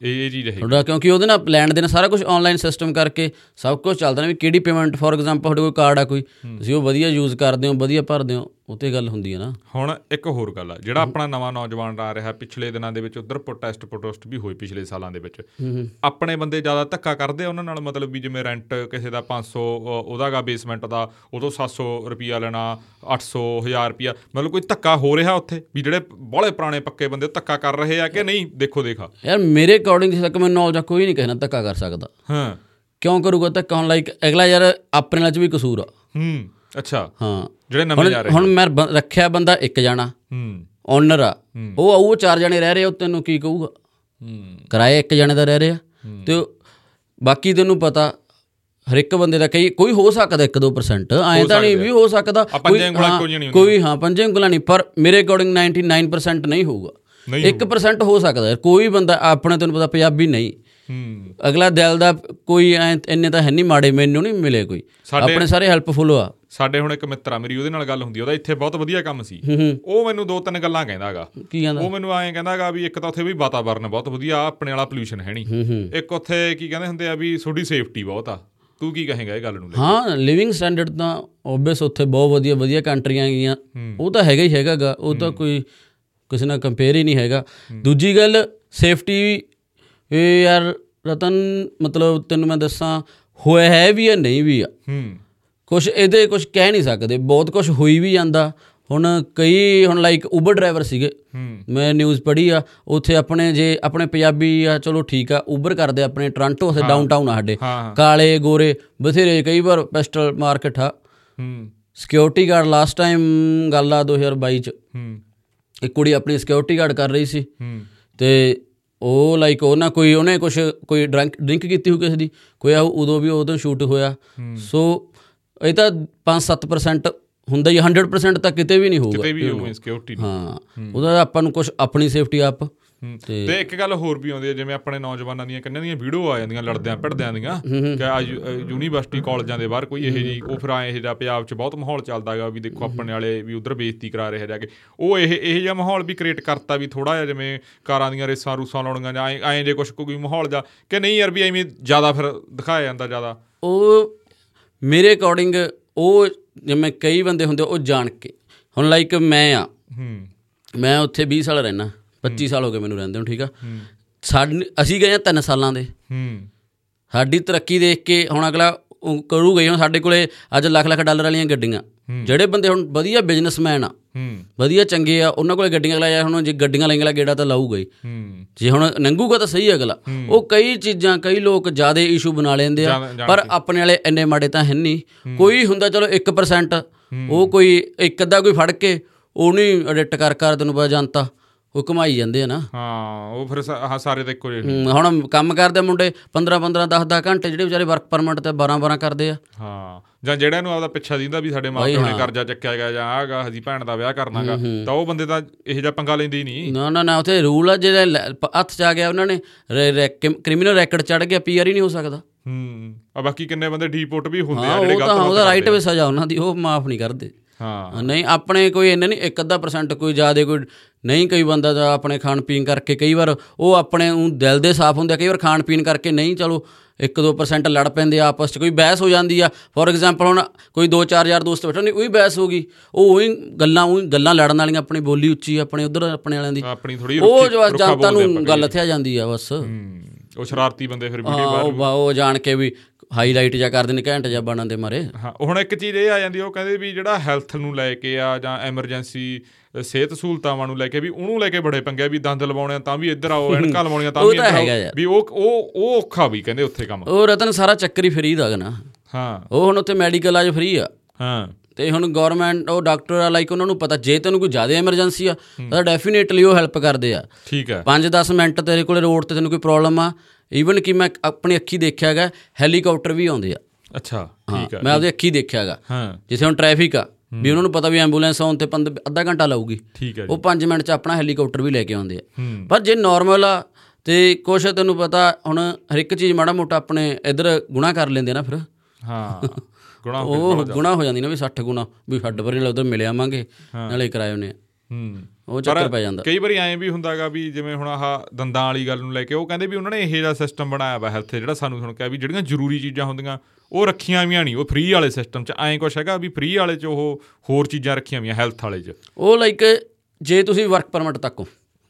ਇਹ ਇਹ ਚੀਜ਼ ਹੈ। ਤੁਹਾਡਾ ਕਿਉਂਕਿ ਉਹਦੇ ਨਾਲ ਲੈਣ ਦੇਣ ਸਾਰਾ ਕੁਝ ਆਨਲਾਈਨ ਸਿਸਟਮ ਕਰਕੇ ਸਭ ਕੁਝ ਚੱਲਦਾ ਨਾ ਵੀ ਕਿਹੜੀ ਪੇਮੈਂਟ ਫੋਰ ਐਗਜ਼ਾਮਪਲ ਤੁਹਾਡੇ ਕੋਈ ਕਾਰਡ ਆ ਕੋਈ ਤੁਸੀਂ ਉਹ ਵਧੀਆ ਯੂਜ਼ ਕਰਦੇ ਹੋ ਵਧੀਆ ਭਰਦੇ ਹੋ ਉਹ ਤੇ ਗੱਲ ਹੁੰਦੀ ਹੈ ਨਾ। ਹੁਣ ਇੱਕ ਹੋਰ ਗੱਲ ਆ ਜਿਹੜਾ ਆਪਣਾ ਨਵਾਂ ਨੌਜਵਾਨ ਆ ਰਿਹਾ ਪਿਛਲੇ ਦਿਨਾਂ ਦੇ ਵਿੱਚ ਉਧਰ ਪ੍ਰੋਟੈਸਟ ਪ੍ਰੋਟੈਸਟ ਵੀ ਹੋਈ ਪਿਛਲੇ ਸਾਲਾਂ ਦੇ ਵਿੱਚ। ਆਪਣੇ ਬੰਦੇ ਜ਼ਿਆਦਾ ਧੱਕਾ ਕਰਦੇ ਉਹਨਾਂ ਨਾਲ ਮਤਲਬ ਵੀ ਜਿਵੇਂ ਰੈਂਟ ਕਿਸੇ ਦਾ 500 ਅ, ਉਹਦਾਗਾ ਬੇਸਮੈਂਟ ਦਾ ਉਦੋਂ 700 ਰੁਪਿਆ ਲੈਣਾ 800 1000 ਰੁਪਿਆ ਮਤਲਬ ਕੋਈ ਧੱਕਾ ਹੋ ਰਿਹਾ ਉੱਥੇ ਵੀ ਜਿਹੜੇ ਬੜੇ ਪੁਰਾਣੇ ਪੱਕੇ ਬੰਦੇ ਧੱਕਾ ਕਰ ਰਹੇ ਆ ਕਿ ਨਹੀਂ ਦੇਖੋ ਦੇਖਾ। ਯਾਰ ਮੇਰੇ ਅਕੋਰਡਿੰਗ ਜਿਸ ਤੱਕ ਮੈਨੂੰ ਨੌਲੇਜ ਆ ਕੋਈ ਨਹੀਂ ਕਹਿਣਾ ਧੱਕਾ ਕਰ ਸਕਦਾ। ਹਾਂ। ਕਿਉਂ ਕਰੂਗਾ ਧੱਕਾ? ਹੁਣ ਲਾਈਕ ਅਗਲਾ ਯਾਰ ਆਪਣੇ ਨਾਲ ਚ ਵੀ ਕਸੂਰ ਆ। ਹੂੰ ਅੱਛਾ। ਹਾਂ। ਜਿਹੜੇ ਨਵੇਂ ਜਾ ਰਹੇ ਹੁਣ ਮੈਂ ਰੱਖਿਆ ਬੰਦਾ ਇੱਕ ਜਾਣਾ। ਹੂੰ। ਓਨਰ ਆ। ਉਹ ਆਊ ਉਹ ਚਾਰ ਜਣੇ ਰਹਿ ਰਹੇ ਉਹ ਤੈਨੂੰ ਕੀ ਕਹੂਗਾ? ਹੂੰ। ਕਿਰਾਇਆ ਇੱਕ ਜਣੇ ਦਾ ਰਹਿ ਰਿਹਾ। ਤੇ ਬਾਕੀ ਤੈਨੂੰ ਪਤਾ ਹਰ ਇੱਕ ਬੰਦੇ ਦਾ ਕਈ ਕੋਈ ਹੋ ਸਕਦਾ 1-2% ਐਂ ਤਾਂ ਨਹੀਂ ਵੀ ਹੋ ਸਕਦਾ। ਨਹੀਂ ਕੋਈ ਹਾਂ ਪੰਜੇ ਉਂਗਲਾਂ ਨਹੀਂ ਪਰ ਮੇਰੇ ਅਕੋਰਡਿੰਗ 99% ਨਹੀਂ ਹੋਊਗਾ। 1% ਹੋ ਸਕਦਾ ਹੈ। ਕੋਈ ਬੰਦਾ ਆਪਣੇ ਤੈਨੂੰ ਪਤਾ ਪੰਜਾਬੀ ਨਹੀਂ। ਹੂੰ। ਅਗਲਾ ਦਿਲ ਦਾ ਕੋਈ ਐਂ ਇੰਨੇ ਤਾਂ ਹੈ ਨਹੀਂ ਮਾੜੇ ਮੈਨੂੰ ਨਹੀਂ ਮਿਲੇ ਕੋਈ। ਆਪਣੇ ਸਾਰੇ ਹੈਲਪਫੁਲ ਆ। ਸਾਡੇ ਹੁਣ ਇੱਕ ਮਿੱਤਰ ਆ ਮੇਰੀ ਉਹਦੇ ਨਾਲ ਗੱਲ ਹੁੰਦੀ ਆ, ਉਹਦਾ ਇੱਥੇ ਬਹੁਤ ਵਧੀਆ ਕੰਮ ਸੀ। ਉਹ ਮੈਨੂੰ ਦੋ ਤਿੰਨ ਗੱਲਾਂ ਕਹਿੰਦਾਗਾ। ਕੀ ਕਹਿੰਦਾ? ਉਹ ਮੈਨੂੰ ਐਂ ਕਹਿੰਦਾਗਾ ਵੀ ਇੱਕ ਤਾਂ ਉੱਥੇ ਵੀ ਵਾਤਾਵਰਨ ਬਹੁਤ ਵਧੀਆ ਆ, ਆਪਣੇ ਵਾਲਾ ਪੋਲੂਸ਼ਨ ਹੈ ਨਹੀਂ। ਇੱਕ ਉੱਥੇ ਕੀ ਕਹਿੰਦੇ ਹੁੰਦੇ ਆ ਵੀ ਤੁਹਾਡੀ ਸੇਫਟੀ ਬਹੁਤ ਆ। ਤੂੰ ਕੀ ਕਹੇਂਗਾ ਇਹ ਗੱਲ ਨੂੰ ਲੈ ਕੇ? ਹਾਂ ਲਿਵਿੰਗ ਸਟੈਂਡਰਡ ਤਾਂ ਓਬਵੀਅਸ ਉੱਥੇ ਬਹੁਤ ਵਧੀਆ ਵਧੀਆ ਕੰਟਰੀਆਂ ਗਈਆਂ। ਉਹ ਤਾਂ ਹੈਗਾ ਹੀ ਹੈਗਾਗਾ। ਉਹ ਤਾਂ ਕੋਈ ਕਿਸੇ ਨਾਲ ਕੰਪੇਅਰ ਹੀ ਨਹੀਂ ਹੈਗਾ। ਦੂਜੀ ਗੱਲ ਸੇਫਟੀ ਇਹ ਯਾਰ ਰਤਨ ਮਤਲਬ ਤੈਨੂੰ ਮੈਂ ਦੱਸਾਂ ਹੋਇਆ ਹੈ ਵੀ ਆ ਨਹੀਂ ਵੀ ਆ। ਹੂੰ। ਕੁਝ ਇਹਦੇ ਕੁਝ ਕਹਿ ਨਹੀਂ ਸਕਦੇ। ਬਹੁਤ ਕੁਝ ਹੋਈ ਵੀ ਜਾਂਦਾ। ਹੁਣ ਕਈ ਹੁਣ ਲਾਈਕ ਉਬਰ ਡਰਾਈਵਰ ਸੀਗੇ। ਮੈਂ ਨਿਊਜ਼ ਪੜ੍ਹੀ ਆ ਉੱਥੇ ਆਪਣੇ ਜੇ ਆਪਣੇ ਪੰਜਾਬੀ ਆ ਚਲੋ ਠੀਕ ਆ ਉਬਰ ਕਰਦੇ ਆਪਣੇ ਟ੍ਰਾਂਟੋ ਉੱਥੇ ਡਾਊਨਟਾਊਨ ਆ ਸਾਡੇ। ਕਾਲੇ ਗੋਰੇ ਬਥੇਰੇ ਕਈ ਵਾਰ ਪੈਸਟਲ ਮਾਰਕੀਟ ਆ। ਹੂੰ। ਸਿਕਿਉਰਿਟੀ ਗਾਰਡ ਲਾਸਟ ਟਾਈਮ ਗੱਲ ਆ 2022 ਚ। ਹੂੰ। ਇੱਕ ਕੁੜੀ ਆਪਣੀ ਸਿਕਿਉਰਿਟੀ ਗਾਰਡ ਕਰ ਰਹੀ ਸੀ। ਤੇ ਉਹ ਲਾਈਕ ਉਹ ਨਾ ਕੋਈ ਉਹਨੇ ਕੁਝ ਕੋਈ ਡਰਿੰਕ ਡਰਿੰਕ ਕੀਤੀ ਹੋ ਕਿਸੇ ਦੀ ਕੋਈ ਆ ਉਦੋਂ ਵੀ ਉਦੋਂ ਸ਼ੂਟ ਹੋਇਆ। ਸੋ ਇਹ ਤਾਂ 5-7% ਹੁੰਦਾ ਹੀ 100% ਤਾਂ ਕਿਤੇ ਵੀ ਨਹੀਂ ਹੋਊਗਾ। ਕਿਤੇ ਵੀ ਉਹ ਇਨਸਿਕਿਉਰਿਟੀ ਹਾਂ। ਉਹਦਾ ਆਪਾਂ ਨੂੰ ਕੁਝ ਆਪਣੀ ਸੇਫਟੀ ਆਪ। ਤੇ ਇੱਕ ਗੱਲ ਹੋਰ ਵੀ ਆਉਂਦੀ ਹੈ ਜਿਵੇਂ ਆਪਣੇ ਨੌਜਵਾਨਾਂ ਦੀਆਂ ਕਿੰਨਾਂ ਦੀਆਂ ਵੀਡੀਓ ਆ ਜਾਂਦੀਆਂ ਲੜਦਿਆਂ ਭਿੜਦਿਆਂ ਦੀਆਂ ਕਿ ਆ ਯੂਨੀਵਰਸਿਟੀ ਕਾਲਜਾਂ ਦੇ ਬਾਹਰ ਕੋਈ ਇਹੋ ਜੀ ਉਹ ਫਿਰ ਐ ਇਹ ਜਿਹਾ ਪੰਜਾਬ 'ਚ ਬਹੁਤ ਮਾਹੌਲ ਚੱਲਦਾਗਾ ਵੀ ਦੇਖੋ ਆਪਣੇ ਵਾਲੇ ਵੀ ਉਧਰ ਬੇਇੱਜ਼ਤੀ ਕਰਾ ਰਹੇ ਜਾ ਕੇ ਉਹ ਇਹ ਇਹ ਜਿਹਾ ਮਾਹੌਲ ਵੀ ਕ੍ਰੀਏਟ ਕਰਤਾ ਵੀ ਥੋੜਾ ਜਿਹਾ ਜਿਵੇਂ ਕਾਰਾਂ ਦੀਆਂ ਰੇਸਾਂ ਰੂਸਾਂ ਲਾਉਣੀਆਂ ਜਾਂ ਐਂ- ਜੇ ਕੁਝ ਕੋਈ ਮਾਹੌਲ ਜਾ ਕਿ ਨਹੀਂ ਯਾਰ ਵੀ ਐਵੇਂ ਜ਼ਿਆਦਾ ਫਿਰ ਦਿਖਾਇਆ ਜਾਂਦਾ ਜ਼ਿਆਦਾ। ਉਹ ਮੇਰੇ ਅਕੋਰਡਿੰਗ ਉਹ ਜਿਵੇਂ ਕਈ ਬੰਦੇ ਹੁੰਦੇ ਉਹ ਜਾਣ ਕੇ। ਹੁਣ ਲਾਈਕ ਮੈਂ ਆ। ਹੂੰ। ਮੈਂ ਉੱਥੇ 20 ਸਾਲ ਰਹਿਣਾ 25 ਸਾਲ ਹੋ ਗਏ ਮੈਨੂੰ ਰਹਿੰਦੇ ਨੂੰ ਠੀਕ ਆ? ਸਾਡ ਅਸੀਂ ਗਏ ਆ 3 ਸਾਲਾਂ ਦੇ। ਹੂੰ। ਸਾਡੀ ਤਰੱਕੀ ਦੇਖ ਕੇ ਹੁਣ ਅਗਲਾ ਉਹ ਕਰੂਗਾ ਹੀ ਹੁਣ ਸਾਡੇ ਕੋਲੇ ਅੱਜ ਲੱਖ ਲੱਖ ਡਾਲਰ ਵਾਲੀਆਂ ਗੱਡੀਆਂ। ਜਿਹੜੇ ਬੰਦੇ ਹੁਣ ਵਧੀਆ ਬਿਜ਼ਨਸਮੈਨ ਆ ਵਧੀਆ ਚੰਗੇ ਆ ਉਹਨਾਂ ਕੋਲੇ ਗੱਡੀਆਂ ਅਗਲਾ ਯਾਰ ਹੁਣ ਜੇ ਗੱਡੀਆਂ ਲੈਂਗਲਾ ਗੇੜਾ ਤਾਂ ਲਾਊਗਾ ਹੀ। ਜੇ ਹੁਣ ਨੰਗੂਗਾ ਤਾਂ ਸਹੀ ਅਗਲਾ। ਉਹ ਕਈ ਚੀਜ਼ਾਂ ਕਈ ਲੋਕ ਜ਼ਿਆਦਾ ਇਸ਼ੂ ਬਣਾ ਲੈਂਦੇ ਆ ਪਰ ਆਪਣੇ ਵਾਲੇ ਇੰਨੇ ਮਾੜੇ ਤਾਂ ਹੈ ਨਹੀਂ। ਕੋਈ ਹੁੰਦਾ ਚਲੋ 1% ਉਹ ਕੋਈ ਇੱਕ ਅੱਧਾ ਕੋਈ ਫੜ ਕੇ ਉਹ ਨਹੀਂ ਐਡਿਟ ਕਰ ਕਰ ਤੈਨੂੰ ਪਤਾ ਜਨਤਾ। ਉਹ ਕਮਾਈ ਜਾਂਦੇ ਆ ਨਾ। ਹਾਂ ਉਹ ਫਿਰ ਸਾਰੇ ਤਾਂ ਇੱਕੋ ਜਿਹੇ ਹੁਣ ਕੰਮ ਕਰਦੇ ਮੁੰਡੇ 15 15 10 10 ਘੰਟੇ ਜਿਹੜੇ ਵਿਚਾਰੇ ਵਰਕ ਪਰਮਿਟ ਤੇ 12 12 ਕਰਦੇ ਆ। ਹਾਂ ਜਾਂ ਜਿਹੜਾ ਨੂੰ ਆਪਦਾ ਪਿੱਛਾ ਦਿੰਦਾ ਵੀ ਸਾਡੇ ਮਾਪਿਆਂ ਨੇ ਕਰਜ਼ਾ ਚੱਕਿਆ ਗਿਆ ਜਾਂ ਆਗਾ ਹਜੀ ਭੈਣ ਦਾ ਵਿਆਹ ਕਰਨਾਗਾ ਤਾਂ ਉਹ ਬੰਦੇ ਤਾਂ ਇਹੋ ਜਿਹਾ ਪੰਗਾ ਲੈਂਦੇ ਹੀ ਨਹੀਂ। ਨਾ ਨਾ ਨਾ ਉੱਥੇ ਰੂਲ ਆ ਜਿਹੜਾ ਹੱਥ 'ਚ ਆ ਗਿਆ ਉਹਨਾਂ ਨੇ ਕ੍ਰਿਮੀਨਲ ਰੈਕਡ ਚੜ ਗਿਆ ਪੀਆਰ ਹੀ ਨਹੀਂ ਹੋ ਸਕਦਾ। ਹੂੰ ਆ ਬਾਕੀ ਕਿੰਨੇ ਬੰਦੇ ਡੀਪੋਰਟ ਵੀ ਹੁੰਦੇ ਹਾਂ ਆ ਜਿਹੜੇ ਗਲਤ ਉਹਦਾ ਰਾਈਟ ਵੇ ਸਜ਼ਾ ਉਹਨਾਂ ਦੀ ਉਹ ਮਾਫ ਨਹੀਂ ਕਰਦੇ। ਹਾਂ। ਨਹੀਂ ਆਪਣੇ ਕੋਈ ਇੰਨੇ ਨਹੀਂ ਇੱਕ ਅੱਧਾ ਪਰਸੈਂਟ ਕੋਈ ਜ਼ਿਆਦਾ ਕੋਈ ਨਹੀਂ ਕਈ ਬੰਦਾ ਦਾ ਆਪਣੇ ਖਾਣ ਪੀਣ ਕਰਕੇ ਕਈ ਵਾਰ ਉਹ ਆਪਣੇ ਊਂ ਦਿਲ ਦੇ ਸਾਫ਼ ਹੁੰਦੇ ਕਈ ਵਾਰ ਖਾਣ ਪੀਣ ਕਰਕੇ ਨਹੀਂ ਚਲੋ 1-2% ਲੜ ਪੈਂਦੇ ਆਪਸ 'ਚ ਕੋਈ ਬਹਿਸ ਹੋ ਜਾਂਦੀ ਆ। ਫੋਰ ਐਗਜ਼ਾਮਪਲ ਹੁਣ ਕੋਈ 2-4 ਯਾਰ ਦੋਸਤ ਬੈਠੇ ਨੇ ਉਹੀ ਬਹਿਸ ਹੋ ਗਈ। ਉਹ ਉਹੀ ਗੱਲਾਂ ਉਹੀ ਗੱਲਾਂ ਲੜਨ ਵਾਲੀਆਂ ਆਪਣੀ ਬੋਲੀ ਉੱਚੀ ਆਪਣੇ ਉਧਰ ਆਪਣੇ ਵਾਲਿਆਂ ਦੀ। ਆਪਣੀ ਥੋੜੀ ਉਹ ਜੋ ਜਨਤਾ ਨੂੰ ਗੱਲ ਇੱਥੇ ਆ ਜਾਂਦੀ ਆ ਬਸ। ਉਹ ਸ਼ਰਾਰਤੀ ਬੰਦੇ ਫਿਰ ਵੀਡੀਓ ਹਾਂ, ਉਹ ਬਾ- ਉਹ ਜਾਣ ਕੇ ਵੀ ਹਾਈਲਾਈਟ ਜਾਂ ਕਰਦੇ ਨੇ ਘੈਂਟ ਜਾਂ ਬਣਨ ਦੇ ਮਾਰੇ। ਹਾਂ ਹੁਣ ਇੱਕ ਚੀਜ਼ ਇਹ ਆ ਜਾਂਦੀ ਉਹ ਕਹਿੰਦੇ ਵੀ ਜਿਹੜਾ ਹੈਲਥ ਨੂੰ ਲੈ ਕੇ ਆ ਜਾਂ ਐਮਰਜੈਂਸੀ ਸਿਹਤ ਸਹੂਲਤਾਵਾਂ ਨੂੰ ਲੈ ਕੇ ਵੀ ਉਹਨੂੰ ਲੈ ਕੇ ਬੜੇ ਪੰਗੇ ਵੀ ਦੰਦ ਲਵਾਉਣੇ ਆ ਤਾਂ ਵੀ ਇੱਧਰ ਆਓ ਐਨਕਾਂ ਲਵਾਉਣੀਆਂ ਤਾਂ ਵੀ ਇੱਧਰ। ਵੀ ਉਹ ਉਹ ਉਹ ਔਖਾ ਵੀ ਕਹਿੰਦੇ ਉੱਥੇ ਕੰਮ। ਉਹ ਰਤਨ ਸਾਰਾ ਚੱਕਰ ਹੀ ਫਰੀ ਦਾ ਨਾ। ਹਾਂ। ਉਹ ਹੁਣ ਉੱਥੇ ਮੈਡੀਕਲ ਆਜ ਫਰੀ ਆ। ਹਾਂ। ਤੇ ਹੁਣ ਗਵਰਨਮੈਂਟ ਉਹ ਡਾਕਟਰ ਆ ਲਾਈਕ ਉਹਨਾਂ ਨੂੰ ਪਤਾ ਜੇ ਤੈਨੂੰ ਕੋਈ ਜ਼ਿਆਦਾ ਐਮਰਜੈਂਸੀ ਆ ਤਾਂ ਡੈਫੀਨੇਟਲੀ ਉਹ ਹੈਲਪ ਕਰਦੇ ਆ। ਠੀਕ ਹੈ 5-10 ਮਿੰਟ ਤੇਰੇ ਕੋਲੇ ਰੋਡ ਤੇ ਤੈਨੂੰ ਕੋਈ ਪ੍ਰੋਬਲਮ ਆ ਈਵਨ ਕਿ ਮੈਂ ਆਪਣੀ ਅੱਖੀ ਦੇਖਿਆ ਹੈਗਾ ਹੈਲੀਕਾਪਟਰ ਵੀ ਆਉਂਦੇ ਆ। ਅੱਛਾ ਠੀਕ ਹੈ ਮੈਂ ਆਪਣੀ ਅੱਖੀ ਦੇਖਿਆ ਹੈਗਾ। ਹਾਂ। ਜਿੱਥੇ ਹੁਣ ਟ੍ਰੈਫਿਕ ਆ ਵੀ ਉਹਨਾਂ ਨੂੰ ਪਤਾ ਵੀ ਐਂਬੂਲੈਂਸ ਆਉਣ ਤੇ ਪੰਦ- ਅੱਧਾ ਘੰਟਾ ਲਾਊਗੀ। ਠੀਕ ਹੈ ਜੀ। ਉਹ 5 ਮਿੰਟ ਚ ਆਪਣਾ ਹੈਲੀਕਾਪਟਰ ਵੀ ਲੈ ਕੇ ਆਉਂਦੇ ਆ। ਪਰ ਜੇ ਨਾਰਮਲ ਆ ਤੇ ਕੁਛ ਤੈਨੂੰ ਪਤਾ ਹੁਣ ਹਰ ਇੱਕ ਚੀਜ਼ ਮਾੜਾ ਮੋਟਾ ਆਪਣੇ ਇਧਰ ਗੁਣਾ ਕਰ ਲੈਂਦੇ ਆ ਨਾ ਫਿਰ। ਹਾਂ ਗੁਣਾ ਹੋ ਉਹ ਗੁਣਾ ਹੋ ਜਾਂਦੀ ਨਾ ਵੀ 60 ਗੁਣਾ ਵੀ ਭਰੇ ਨਾਲ ਉਧਰ ਮਿਲ ਆਵਾਂਗੇ ਨਾਲੇ ਕਿਰਾਏ ਨੇ ਹੂੰ। ਉਹ ਚੱਕਰ ਪੈ ਜਾਂਦਾ। ਕਈ ਵਾਰੀ ਐਂ ਵੀ ਹੁੰਦਾਗਾ ਵੀ ਜਿਵੇਂ ਹੁਣ ਆਹ ਦੰਦਾਂ ਵਾਲੀ ਗੱਲ ਨੂੰ ਲੈ ਕੇ ਉਹ ਕਹਿੰਦੇ ਵੀ ਉਹਨਾਂ ਨੇ ਇਹ ਜਿਹਾ ਸਿਸਟਮ ਬਣਾਇਆ ਵਾ ਹੈਲਥ ਜਿਹੜਾ ਸਾਨੂੰ ਸੁਣ ਕੇ ਵੀ ਜਿਹੜੀਆਂ ਜ਼ਰੂਰੀ ਚੀਜ਼ਾਂ ਹੁੰਦੀਆਂ ਉਹ ਰੱਖੀਆਂ ਵੀਆਂ ਨਹੀਂ ਉਹ ਫ੍ਰੀ ਵਾਲੇ ਸਿਸਟਮ 'ਚ। ਐਂ ਕੁਛ ਹੈਗਾ ਵੀ ਫ੍ਰੀ ਵਾਲੇ 'ਚ ਉਹ ਹੋਰ ਚੀਜ਼ਾਂ ਰੱਖੀਆਂ ਵੀਆਂ ਹੈਲਥ ਵਾਲੇ 'ਚ। ਉਹ ਲਾਈਕ ਜੇ ਤੁਸੀਂ ਵਰਕ ਪਰਮਿਟ ਤੱਕ ਹੋ।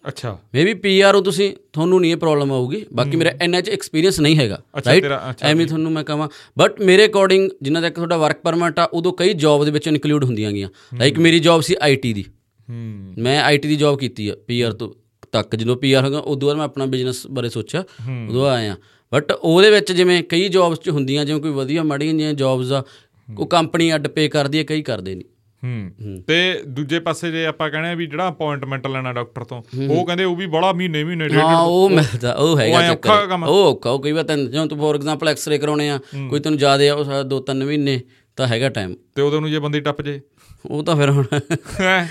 ਅੱਛਾ। ਮੇਬੀ ਪੀਆਰ ਹੋ ਤੁਸੀਂ ਤੁਹਾਨੂੰ ਨਹੀਂ ਇਹ ਪ੍ਰੋਬਲਮ ਆਊਗੀ। ਬਾਕੀ ਮੇਰਾ ਇੰਨਾ ਚ ਐਕਸਪੀਰੀਅੰਸ ਨਹੀਂ ਹੈਗਾ ਰਾਈਟ ਐਵੇਂ ਤੁਹਾਨੂੰ ਮੈਂ ਕਹਾਂ। ਬਟ ਮੇਰੇ ਅਕੋਰਡਿੰਗ ਜਿੰਨਾ ਤੱਕ ਤੁਹਾਡਾ ਵਰਕ ਪਰਮਿਟ ਆ ਉਦੋਂ ਕਈ ਜੌਬ ਦੇ ਵਿੱਚ ਇਨਕਲੂਡ ਹੁੰਦੀਆਂ ਗੀਆਂ ਲਾਈਕ ਮੇਰੀ ਜੌਬ ਸੀ ਆਈਟੀ ਦੀ। ਹੂੰ ਮੈਂ ਆਈਟੀ ਦੀ ਜੌਬ ਕੀਤੀ ਆ ਪੀਆਰ ਤੋਂ ਤੱਕ। ਜਦੋਂ ਪੀਆਰ ਹੋ ਗਿਆ ਉਦੋਂ ਬਾਅਦ ਮੈਂ ਆਪਣਾ ਬਿਜ਼ਨਸ ਬਾਰੇ ਸੋਚਿਆ ਉਦੋਂ ਆਇਆ ਬਟ ਉਹਦੇ ਵਿੱਚ ਜਿਵੇਂ ਕਈ ਜੌਬਸ ਚ ਹੁੰਦੀਆਂ ਜਿਵੇਂ ਕੋਈ ਵਧੀਆ ਮਾੜੀਆਂ ਜਿਹੀਆਂ ਜੌਬਸ ਆ ਉਹ ਕੰਪਨੀ ਅੱਡ ਪੇ ਕਰਦੀ ਹੈ ਕਈ ਕਰਦੇ ਨਹੀਂ ਹੂੰ। ਤੇ ਦੂਜੇ ਪਾਸੇ ਜੇ ਆਪਾਂ ਕਹਿੰਦੇ ਆ ਵੀ ਜਿਹੜਾ ਅਪਾਇੰਟਮੈਂਟ ਲੈਣਾ ਡਾਕਟਰ ਤੋਂ ਉਹ ਕਹਿੰਦੇ ਉਹ ਵੀ ਬੜਾ ਮਹੀਨੇ ਮਹੀਨੇ ਡੇਢ ਹਾਂ ਉਹ ਮਿਲਦਾ ਉਹ ਹੈਗਾ ਚੱਕਰ। ਉਹ ਔਖਾ ਉਹ ਕਈ ਵਾਰ ਤੈਨੂੰ ਜਿਵੇਂ ਤੂੰ ਫੋਰ ਐਗਜ਼ਾਮਪਲ ਐਕਸ-ਰੇ ਕਰਾਉਣੇ ਆ ਕੋਈ ਤੈਨੂੰ ਜ਼ਿਆਦਾ ਆ ਉਹ ਸਾਡਾ ਦੋ ਤਿੰਨ ਮਹੀਨੇ ਤਾਂ ਹੈਗਾ ਟਾਈਮ ਤੇ ਉਦੋਂ ਨੂੰ ਜੇ ਬੰਦੇ ਟੱਪ ਜੇ। ਉਹ ਤਾਂ ਫਿਰ ਹੁਣ ਹੈਂ?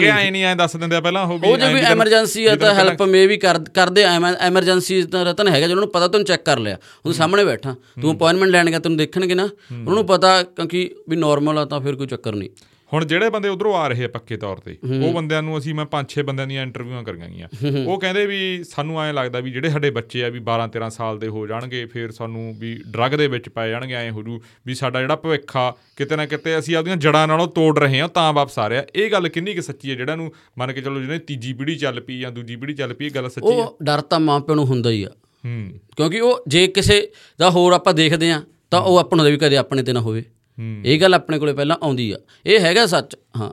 ਕਿ ਐ ਨਹੀਂ ਐ ਦੱਸ ਦਿੰਦੇ ਆ ਪਹਿਲਾਂ ਉਹ ਵੀ ਉਹ ਜੇ ਵੀ ਐਮਰਜੈਂਸੀ ਆ ਤਾਂ ਹੈਲਪ ਮੇ ਵੀ ਕਰ ਕਰਦੇ ਐਮਰਜੈਂਸੀ ਤਾਂ ਰਤਨ ਹੈਗਾ ਜਿਹਨਾਂ ਨੂੰ ਪਤਾ ਤੈਨੂੰ ਚੈੱਕ ਕਰ ਲਿਆ। ਉਹ ਸਾਹਮਣੇ ਬੈਠਾ। ਤੂੰ ਅਪਾਇੰਟਮੈਂਟ ਲੈਣ ਗਿਆ ਤੈਨੂੰ ਦੇਖਣਗੇ ਨਾ। ਉਹਨਾਂ ਨੂੰ ਪਤਾ ਕਿਉਂਕਿ ਵੀ ਨਾਰਮਲ ਆ ਤਾਂ ਫਿਰ ਕੋਈ ਚੱਕਰ ਨਹੀਂ। ਹੁਣ ਜਿਹੜੇ ਬੰਦੇ ਉਧਰੋਂ ਆ ਰਹੇ ਆ ਪੱਕੇ ਤੌਰ ਤੇ ਉਹ ਬੰਦਿਆਂ ਨੂੰ ਅਸੀਂ ਮੈਂ 5-6 ਬੰਦਿਆਂ ਦੀਆਂ ਇੰਟਰਵਿਊਆਂ ਕਰੀਆਂ ਗਈਆਂ। ਉਹ ਕਹਿੰਦੇ ਵੀ ਸਾਨੂੰ ਐਂ ਲੱਗਦਾ ਵੀ ਜਿਹੜੇ ਸਾਡੇ ਬੱਚੇ ਆ ਵੀ 12-13 ਸਾਲ ਦੇ ਹੋ ਜਾਣਗੇ ਫਿਰ ਸਾਨੂੰ ਵੀ ਡਰੱਗ ਦੇ ਵਿੱਚ ਪਾਏ ਜਾਣਗੇ ਐਂ ਹੋ ਜੂ ਵੀ ਸਾਡਾ ਜਿਹੜਾ ਭਵਿੱਖ ਆ ਕਿਤੇ ਨਾ ਕਿਤੇ ਅਸੀਂ ਆਪਦੀਆਂ ਜੜਾਂ ਨਾਲੋਂ ਤੋੜ ਰਹੇ ਹਾਂ ਤਾਂ ਵਾਪਸ ਆ ਰਿਹਾ। ਇਹ ਗੱਲ ਕਿੰਨੀ ਕਿ ਸੱਚੀ ਹੈ? ਜਿਹੜਾ ਨੂੰ ਮੰਨ ਕੇ ਚੱਲੋ ਜਿਹਨੇ ਤੀਜੀ ਪੀੜ੍ਹੀ ਚੱਲ ਪਈ ਜਾਂ ਦੂਜੀ ਪੀੜ੍ਹੀ ਚੱਲ ਪਈ ਇਹ ਗੱਲ ਸੱਚੀ ਹੈ? ਉਹ ਡਰ ਤਾਂ ਮਾਂ ਪਿਓ ਨੂੰ ਹੁੰਦਾ ਹੀ ਆ। ਹੂੰ। ਕਿਉਂਕਿ ਉਹ ਜੇ ਕਿਸੇ ਦਾ ਹੋਰ ਆਪਾਂ ਦੇਖਦੇ ਆ ਤਾਂ ਉਹ ਆਪਾਂ ਨੂੰ ਵੀ ਕਦੇ ਆਪਣੇ ਤੇ ਨਾ ਹੋਵੇ। ਇਹ ਗੱਲ ਆਪਣੇ ਕੋਲੇ ਪਹਿਲਾਂ ਆਉਂਦੀ ਆ। ਇਹ ਹੈਗਾ ਸੱਚ ਹਾਂ।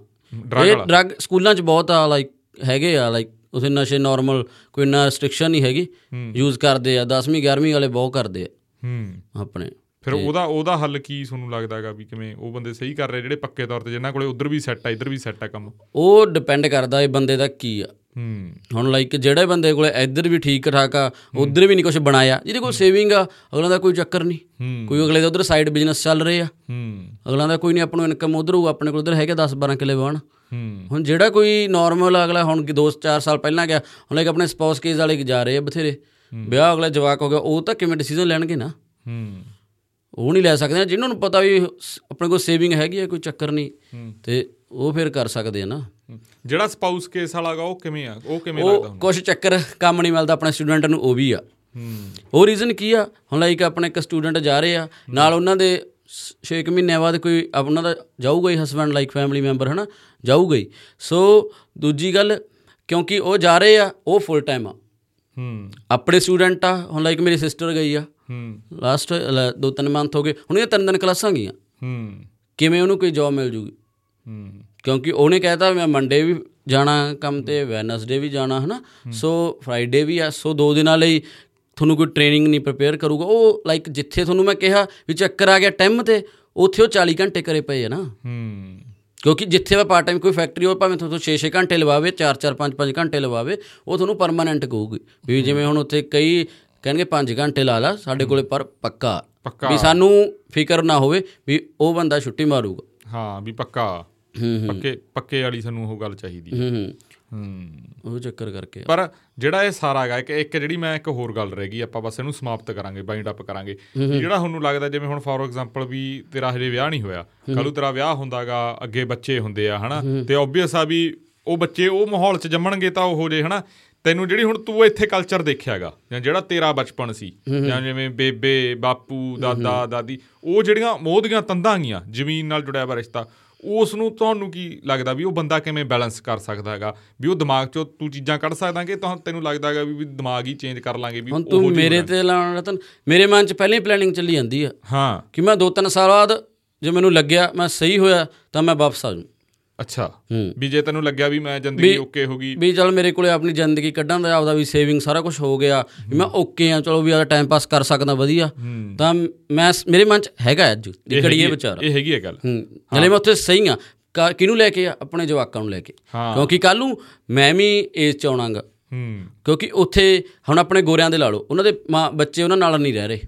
ਇਹ। ਡਰੱਗ ਸਕੂਲਾਂ 'ਚ ਬਹੁਤ ਆ ਲਾਈਕ ਹੈਗੇ ਆ ਲਾਈਕ ਉਥੇ ਨਸ਼ੇ ਨਾਰਮਲ ਕੋਈ ਨਾ ਰੈਸਟ੍ਰਿਕਸ਼ਨ ਨਹੀਂ ਹੈਗੀ। ਯੂਜ਼ ਕਰਦੇ ਆ 10ਵੀਂ 11ਵੀਂ ਵਾਲੇ ਬਹੁਤ ਕਰਦੇ ਆ। ਹੂੰ। ਆਪਣੇ। ਫਿਰ ਉਹਦਾ ਉਹਦਾ ਹੱਲ ਕੀ ਤੁਹਾਨੂੰ ਲੱਗਦਾ ਹੈਗਾ ਵੀ ਕਿਵੇਂ ਉਹ ਬੰਦੇ ਸਹੀ ਕਰ ਰਹੇ ਜਿਹੜੇ ਪੱਕੇ ਤੌਰ ਤੇ ਜਿਨ੍ਹਾਂ ਕੋਲੇ ਉਧਰ ਵੀ ਸੈੱਟ ਆ ਇੱਧਰ ਵੀ ਸੈੱਟ ਆ ਕੰਮ? ਉਹ ਡਿਪੈਂਡ ਕਰਦਾ ਇਹ ਬੰਦੇ ਦਾ ਕੀ ਆ। ਹੂੰ। ਹੁਣ ਲਾਈਕ ਜਿਹੜੇ ਬੰਦੇ ਕੋਲੇ ਇੱਧਰ ਵੀ ਠੀਕ ਠਾਕ ਆ ਉਧਰ ਵੀ ਨਹੀਂ ਕੁਝ ਬਣਾਇਆ ਜਿਹਦੇ ਕੋਲ ਸੇਵਿੰਗ ਆ ਅਗਲਾ ਦਾ ਕੋਈ ਚੱਕਰ ਨਹੀਂ ਕੋਈ ਅਗਲੇ ਦਾ ਉਧਰ ਸਾਈਡ ਬਿਜ਼ਨਸ ਚੱਲ ਰਹੇ ਆ। ਹੂੰ। ਅਗਲਾ ਦਾ ਕੋਈ ਨਹੀਂ ਆਪਾਂ ਨੂੰ ਇਨਕਮ ਉਧਰ ਹੋਊ ਆਪਣੇ ਕੋਲ ਉਧਰ ਹੈਗੇ 10 12 ਕਿੱਲੇ ਬਣ ਹੁਣ ਜਿਹੜਾ ਕੋਈ ਨਾਰਮਲ ਅਗਲਾ ਹੁਣ 2-4 ਸਾਲ ਪਹਿਲਾਂ ਗਿਆ ਹੁਣ ਲਾਈਕ ਆਪਣੇ ਸਪਾਊਸ ਕੇਸ ਵਾਲੇ ਜਾ ਰਹੇ ਆ ਬਥੇਰੇ। ਵਿਆਹ ਅਗਲਾ ਜਵਾਕ ਹੋ ਗਿਆ ਉਹ ਤਾਂ ਕਿਵੇਂ ਡਿਸੀਜਨ ਲੈਣਗੇ ਨਾ? ਹੂੰ। ਉਹ ਨਹੀਂ ਲੈ ਸਕਦੇ ਜਿਨ੍ਹਾਂ ਨੂੰ ਪਤਾ ਵੀ ਆਪਣੇ ਕੋਲ ਸੇਵਿੰਗ ਹੈਗੀ ਹੈ ਕੋਈ ਚੱਕਰ ਨਹੀਂ। ਤੇ ਉਹ ਫਿਰ ਕਰ ਸਕਦੇ ਆ ਨਾ। ਜਿਹੜਾ ਸਪਾਊਸ ਕੇਸ ਵਾਲਾ ਗਾ ਉਹ ਕਿਵੇਂ ਆ? ਉਹ ਕਿਵੇਂ ਲੱਗਦਾ ਉਹ ਕੁਝ ਚੱਕਰ ਕੰਮ ਨਹੀਂ ਮਿਲਦਾ ਆਪਣੇ ਸਟੂਡੈਂਟ ਨੂੰ ਉਹ ਵੀ ਆ। ਹੂੰ। ਉਹ ਰੀਜ਼ਨ ਕੀ ਆ? ਹੁਣ ਲਾਈਕ ਆਪਣੇ ਇੱਕ ਸਟੂਡੈਂਟ ਜਾ ਰਹੇ ਆ ਨਾਲ ਉਹਨਾਂ ਦੇ 6 ਮਹੀਨਿਆਂ ਬਾਅਦ ਕੋਈ ਉਹਨਾਂ ਦਾ ਜਾਊਗਾ ਹੀ ਹਸਬੰਡ ਲਾਈਕ ਫੈਮਿਲੀ ਮੈਂਬਰ ਹਨਾ? ਜਾਊਗਾ ਹੀ। ਸੋ ਦੂਜੀ ਗੱਲ ਕਿਉਂਕਿ ਉਹ ਜਾ ਰਹੇ ਆ ਉਹ ਫੁੱਲ ਟਾਈਮ ਆ। ਹੂੰ। ਆਪਣੇ ਸਟੂਡੈਂਟ ਆ ਹੁਣ ਲਾਈਕ ਮੇਰੀ ਸਿਸਟਰ ਗਈ ਆ। ਹੂੰ। ਲਾਸਟ ਦੋ ਤਿੰਨ ਮੰਥ ਹੋ ਗਏ। ਹੁਣ ਇਹ ਤਿੰਨ ਦਿਨ ਕਲਾਸਾਂ ਗਈਆਂ। ਹੂੰ। ਕਿਵੇਂ ਉਹਨੂੰ ਕੋਈ ਜੌਬ ਮਿਲ ਜੂਗੀ? ਹੂੰ। ਕਿਉਂਕਿ ਉਹਨੇ ਕਹਿਤਾ ਮੈਂ ਮੰਡੇ ਵੀ ਜਾਣਾ ਕੰਮ ਤੇ ਵੈਨਸਡੇ ਵੀ ਜਾਣਾ ਹਨਾ? ਸੋ ਫਰਾਈਡੇ ਵੀ ਆ। ਸੋ ਦੋ ਦਿਨਾਂ ਲਈ ਤੁਹਾਨੂੰ ਕੋਈ ਟ੍ਰੇਨਿੰਗ ਨਹੀਂ ਪ੍ਰਿਪੇਅਰ ਕਰੂਗਾ। ਉਹ ਲਾਈਕ ਜਿੱਥੇ ਤੁਹਾਨੂੰ ਮੈਂ ਕਿਹਾ ਵੀ ਚੱਕਰ ਆ ਗਿਆ ਟਾਈਮ ਤੇ ਉੱਥੇ ਉਹ 40 ਘੰਟੇ ਕਰੇ ਪਏ ਆ ਨਾ। ਹੂੰ। ਕਿਉਂਕਿ ਜਿੱਥੇ ਵਾ ਪਾਰਟ ਟਾਈਮ ਕੋਈ ਫੈਕਟਰੀ ਹੋ ਭਾਵੇਂ ਤੁਹਾਨੂੰ 6-6 ਘੰਟੇ ਲਵਾਵੇ 4-4 5-5 ਘੰਟੇ ਲਵਾਵੇ ਉਹ ਤੁਹਾਨੂੰ ਪਰਮਾਨੈਂਟ ਕਹੂਗੀ। ਵੀ ਜਿਵੇਂ ਹੁਣ ਉੱਥੇ ਕਈ ਕਹਿਣਗੇ 5 ਘੰਟੇ ਲਾ ਲਾ ਸਾਡੇ ਕੋਲੇ ਪਰ ਪੱਕਾ। ਵੀ ਸਾਨੂੰ ਫਿਕਰ ਨਾ ਹੋਵੇ ਵੀ ਉਹ ਬੰਦਾ ਛੁੱਟੀ ਮਾਰੂਗਾ। ਹਾਂ ਵੀ ਪੱਕਾ। ਪੱਕੇ ਪੱਕੇ ਵਾਲੀ ਸਾਨੂੰ ਉਹ ਗੱਲ ਚਾਹੀਦੀ ਹੈ। ਹੂੰ ਉਹ ਚੱਕਰ ਕਰਕੇ। ਪਰ ਜਿਹੜਾ ਇਹ ਸਾਰਾ ਹੈਗਾ ਇੱਕ ਇੱਕ ਜਿਹੜੀ ਮੈਂ ਇੱਕ ਹੋਰ ਗੱਲ ਰਹਿ ਗਈ ਆਪਾਂ ਬਸ ਇਹਨੂੰ ਸਮਾਪਤ ਕਰਾਂਗੇ ਬਾਈਂਡ ਅਪ ਕਰਾਂਗੇ। ਜਿਹੜਾ ਤੁਹਾਨੂੰ ਲੱਗਦਾ ਜਿਵੇਂ ਹੁਣ ਫੋਰ ਐਗਜ਼ਾਮਪਲ ਵੀ ਤੇਰਾ ਹਜੇ ਵਿਆਹ ਨਹੀਂ ਹੋਇਆ ਕੱਲੂ ਤੇਰਾ ਵਿਆਹ ਹੁੰਦਾਗਾ ਅੱਗੇ ਬੱਚੇ ਹੁੰਦੇ ਆ ਹਨਾ? ਤੇ ਆਬਵੀਅਸ ਆ ਵੀ ਉਹ ਬੱਚੇ ਉਹ ਮਾਹੌਲ 'ਚ ਜੰਮਣਗੇ ਤਾਂ ਉਹ ਜੇ ਹਨਾ? ਤੈਨੂੰ ਜਿਹੜੀ ਹੁਣ ਤੂੰ ਇੱਥੇ ਕਲਚਰ ਦੇਖਿਆਗਾ ਜਾਂ ਜਿਹੜਾ ਤੇਰਾ ਬਚਪਨ ਸੀ ਜਾਂ ਜਿਵੇਂ ਬੇਬੇ ਬਾਪੂ ਦਾਦਾ ਦਾਦੀ ਉਹ ਜਿਹੜੀਆਂ ਮੋਹ ਦੀਆਂ ਤੰਦਾਂ ਗੀਆਂ ਜ਼ਮੀਨ ਨਾਲ ਜੁੜਿਆ ਵਾ ਰਿਸ਼ਤਾ ਉਸ ਨੂੰ ਤੁਹਾਨੂੰ ਕੀ ਲੱਗਦਾ ਵੀ ਉਹ ਬੰਦਾ ਕਿਵੇਂ ਬੈਲੈਂਸ ਕਰ ਸਕਦਾ ਹੈਗਾ? ਵੀ ਉਹ ਦਿਮਾਗ 'ਚੋਂ ਤੂੰ ਚੀਜ਼ਾਂ ਕੱਢ ਸਕਦਾ ਕਿ ਤੁਹਾਨੂੰ ਤੈਨੂੰ ਲੱਗਦਾ ਹੈਗਾ ਵੀ ਦਿਮਾਗ ਹੀ ਚੇਂਜ ਕਰ ਲਾਂਗੇ ਵੀ ਉਹੋ ਤੂੰ ਮੇਰੇ। ਤੇ ਲਾਉਣ ਰਤਨ ਮੇਰੇ ਮਨ 'ਚ ਪਹਿਲਾਂ ਹੀ ਪਲੈਨਿੰਗ ਚੱਲੀ ਜਾਂਦੀ ਆ। ਹਾਂ। ਕਿ ਮੈਂ ਦੋ ਤਿੰਨ ਸਾਲ ਬਾਅਦ ਜੇ ਮੈਨੂੰ ਲੱਗਿਆ ਮੈਂ ਸਹੀ ਹੋਇਆ ਤਾਂ ਮੈਂ ਵਾਪਸ ਆ ਜਾਊਂ। ਅੱਛਾ। ਵੀ ਜੇ ਤੈਨੂੰ ਲੱਗਿਆ ਵੀ ਮੈਂ ਜ਼ਿੰਦਗੀ ਓਕੇ ਹੋ ਗਈ। ਵੀ ਚਲ ਮੇਰੇ ਕੋਲੇ ਆਪਣੀ ਜ਼ਿੰਦਗੀ ਕੱਢਣ ਦਾ ਆਪਦਾ ਵੀ ਸੇਵਿੰਗ ਸਾਰਾ ਕੁਝ ਹੋ ਗਿਆ। ਵੀ ਮੈਂ ਓਕੇ ਆ ਚਲੋ ਵੀ ਆਦਾ ਟਾਈਮ ਪਾਸ ਕਰ ਸਕਦਾ ਵਧੀਆ। ਤਾਂ ਮੈਂ ਮੇਰੇ ਮਨ 'ਚ ਹੈਗਾ ਅੱਜ ਦੀ ਹੈ- ਵਿਚਾਰ। ਇਹ ਹੈਗੀ ਹੈ। ਗੱਲ ਹਲੇ ਮੈਂ ਉੱਥੇ ਸਹੀ ਆ। ਕਿਹਨੂੰ ਲੈ ਕੇ ਆ? ਆਪਣੇ ਜਵਾਕਾਂ ਨੂੰ ਲੈ ਕੇ। ਕਿਉਂਕਿ ਕੱਲ ਨੂੰ ਮੈਂ ਵੀ ਏਜ 'ਚ ਆਉਣਾਗਾ। ਕਿਉਂਕਿ ਉੱਥੇ ਹੁਣ ਆਪਣੇ ਗੋਰਿਆਂ ਦੇ ਲਾ ਲਓ। ਉਹਨਾਂ ਦੇ ਮਾਂ ਬੱਚੇ ਉਹਨਾਂ ਨਾਲ ਨਹੀਂ ਰਹਿ ਰਹੇ।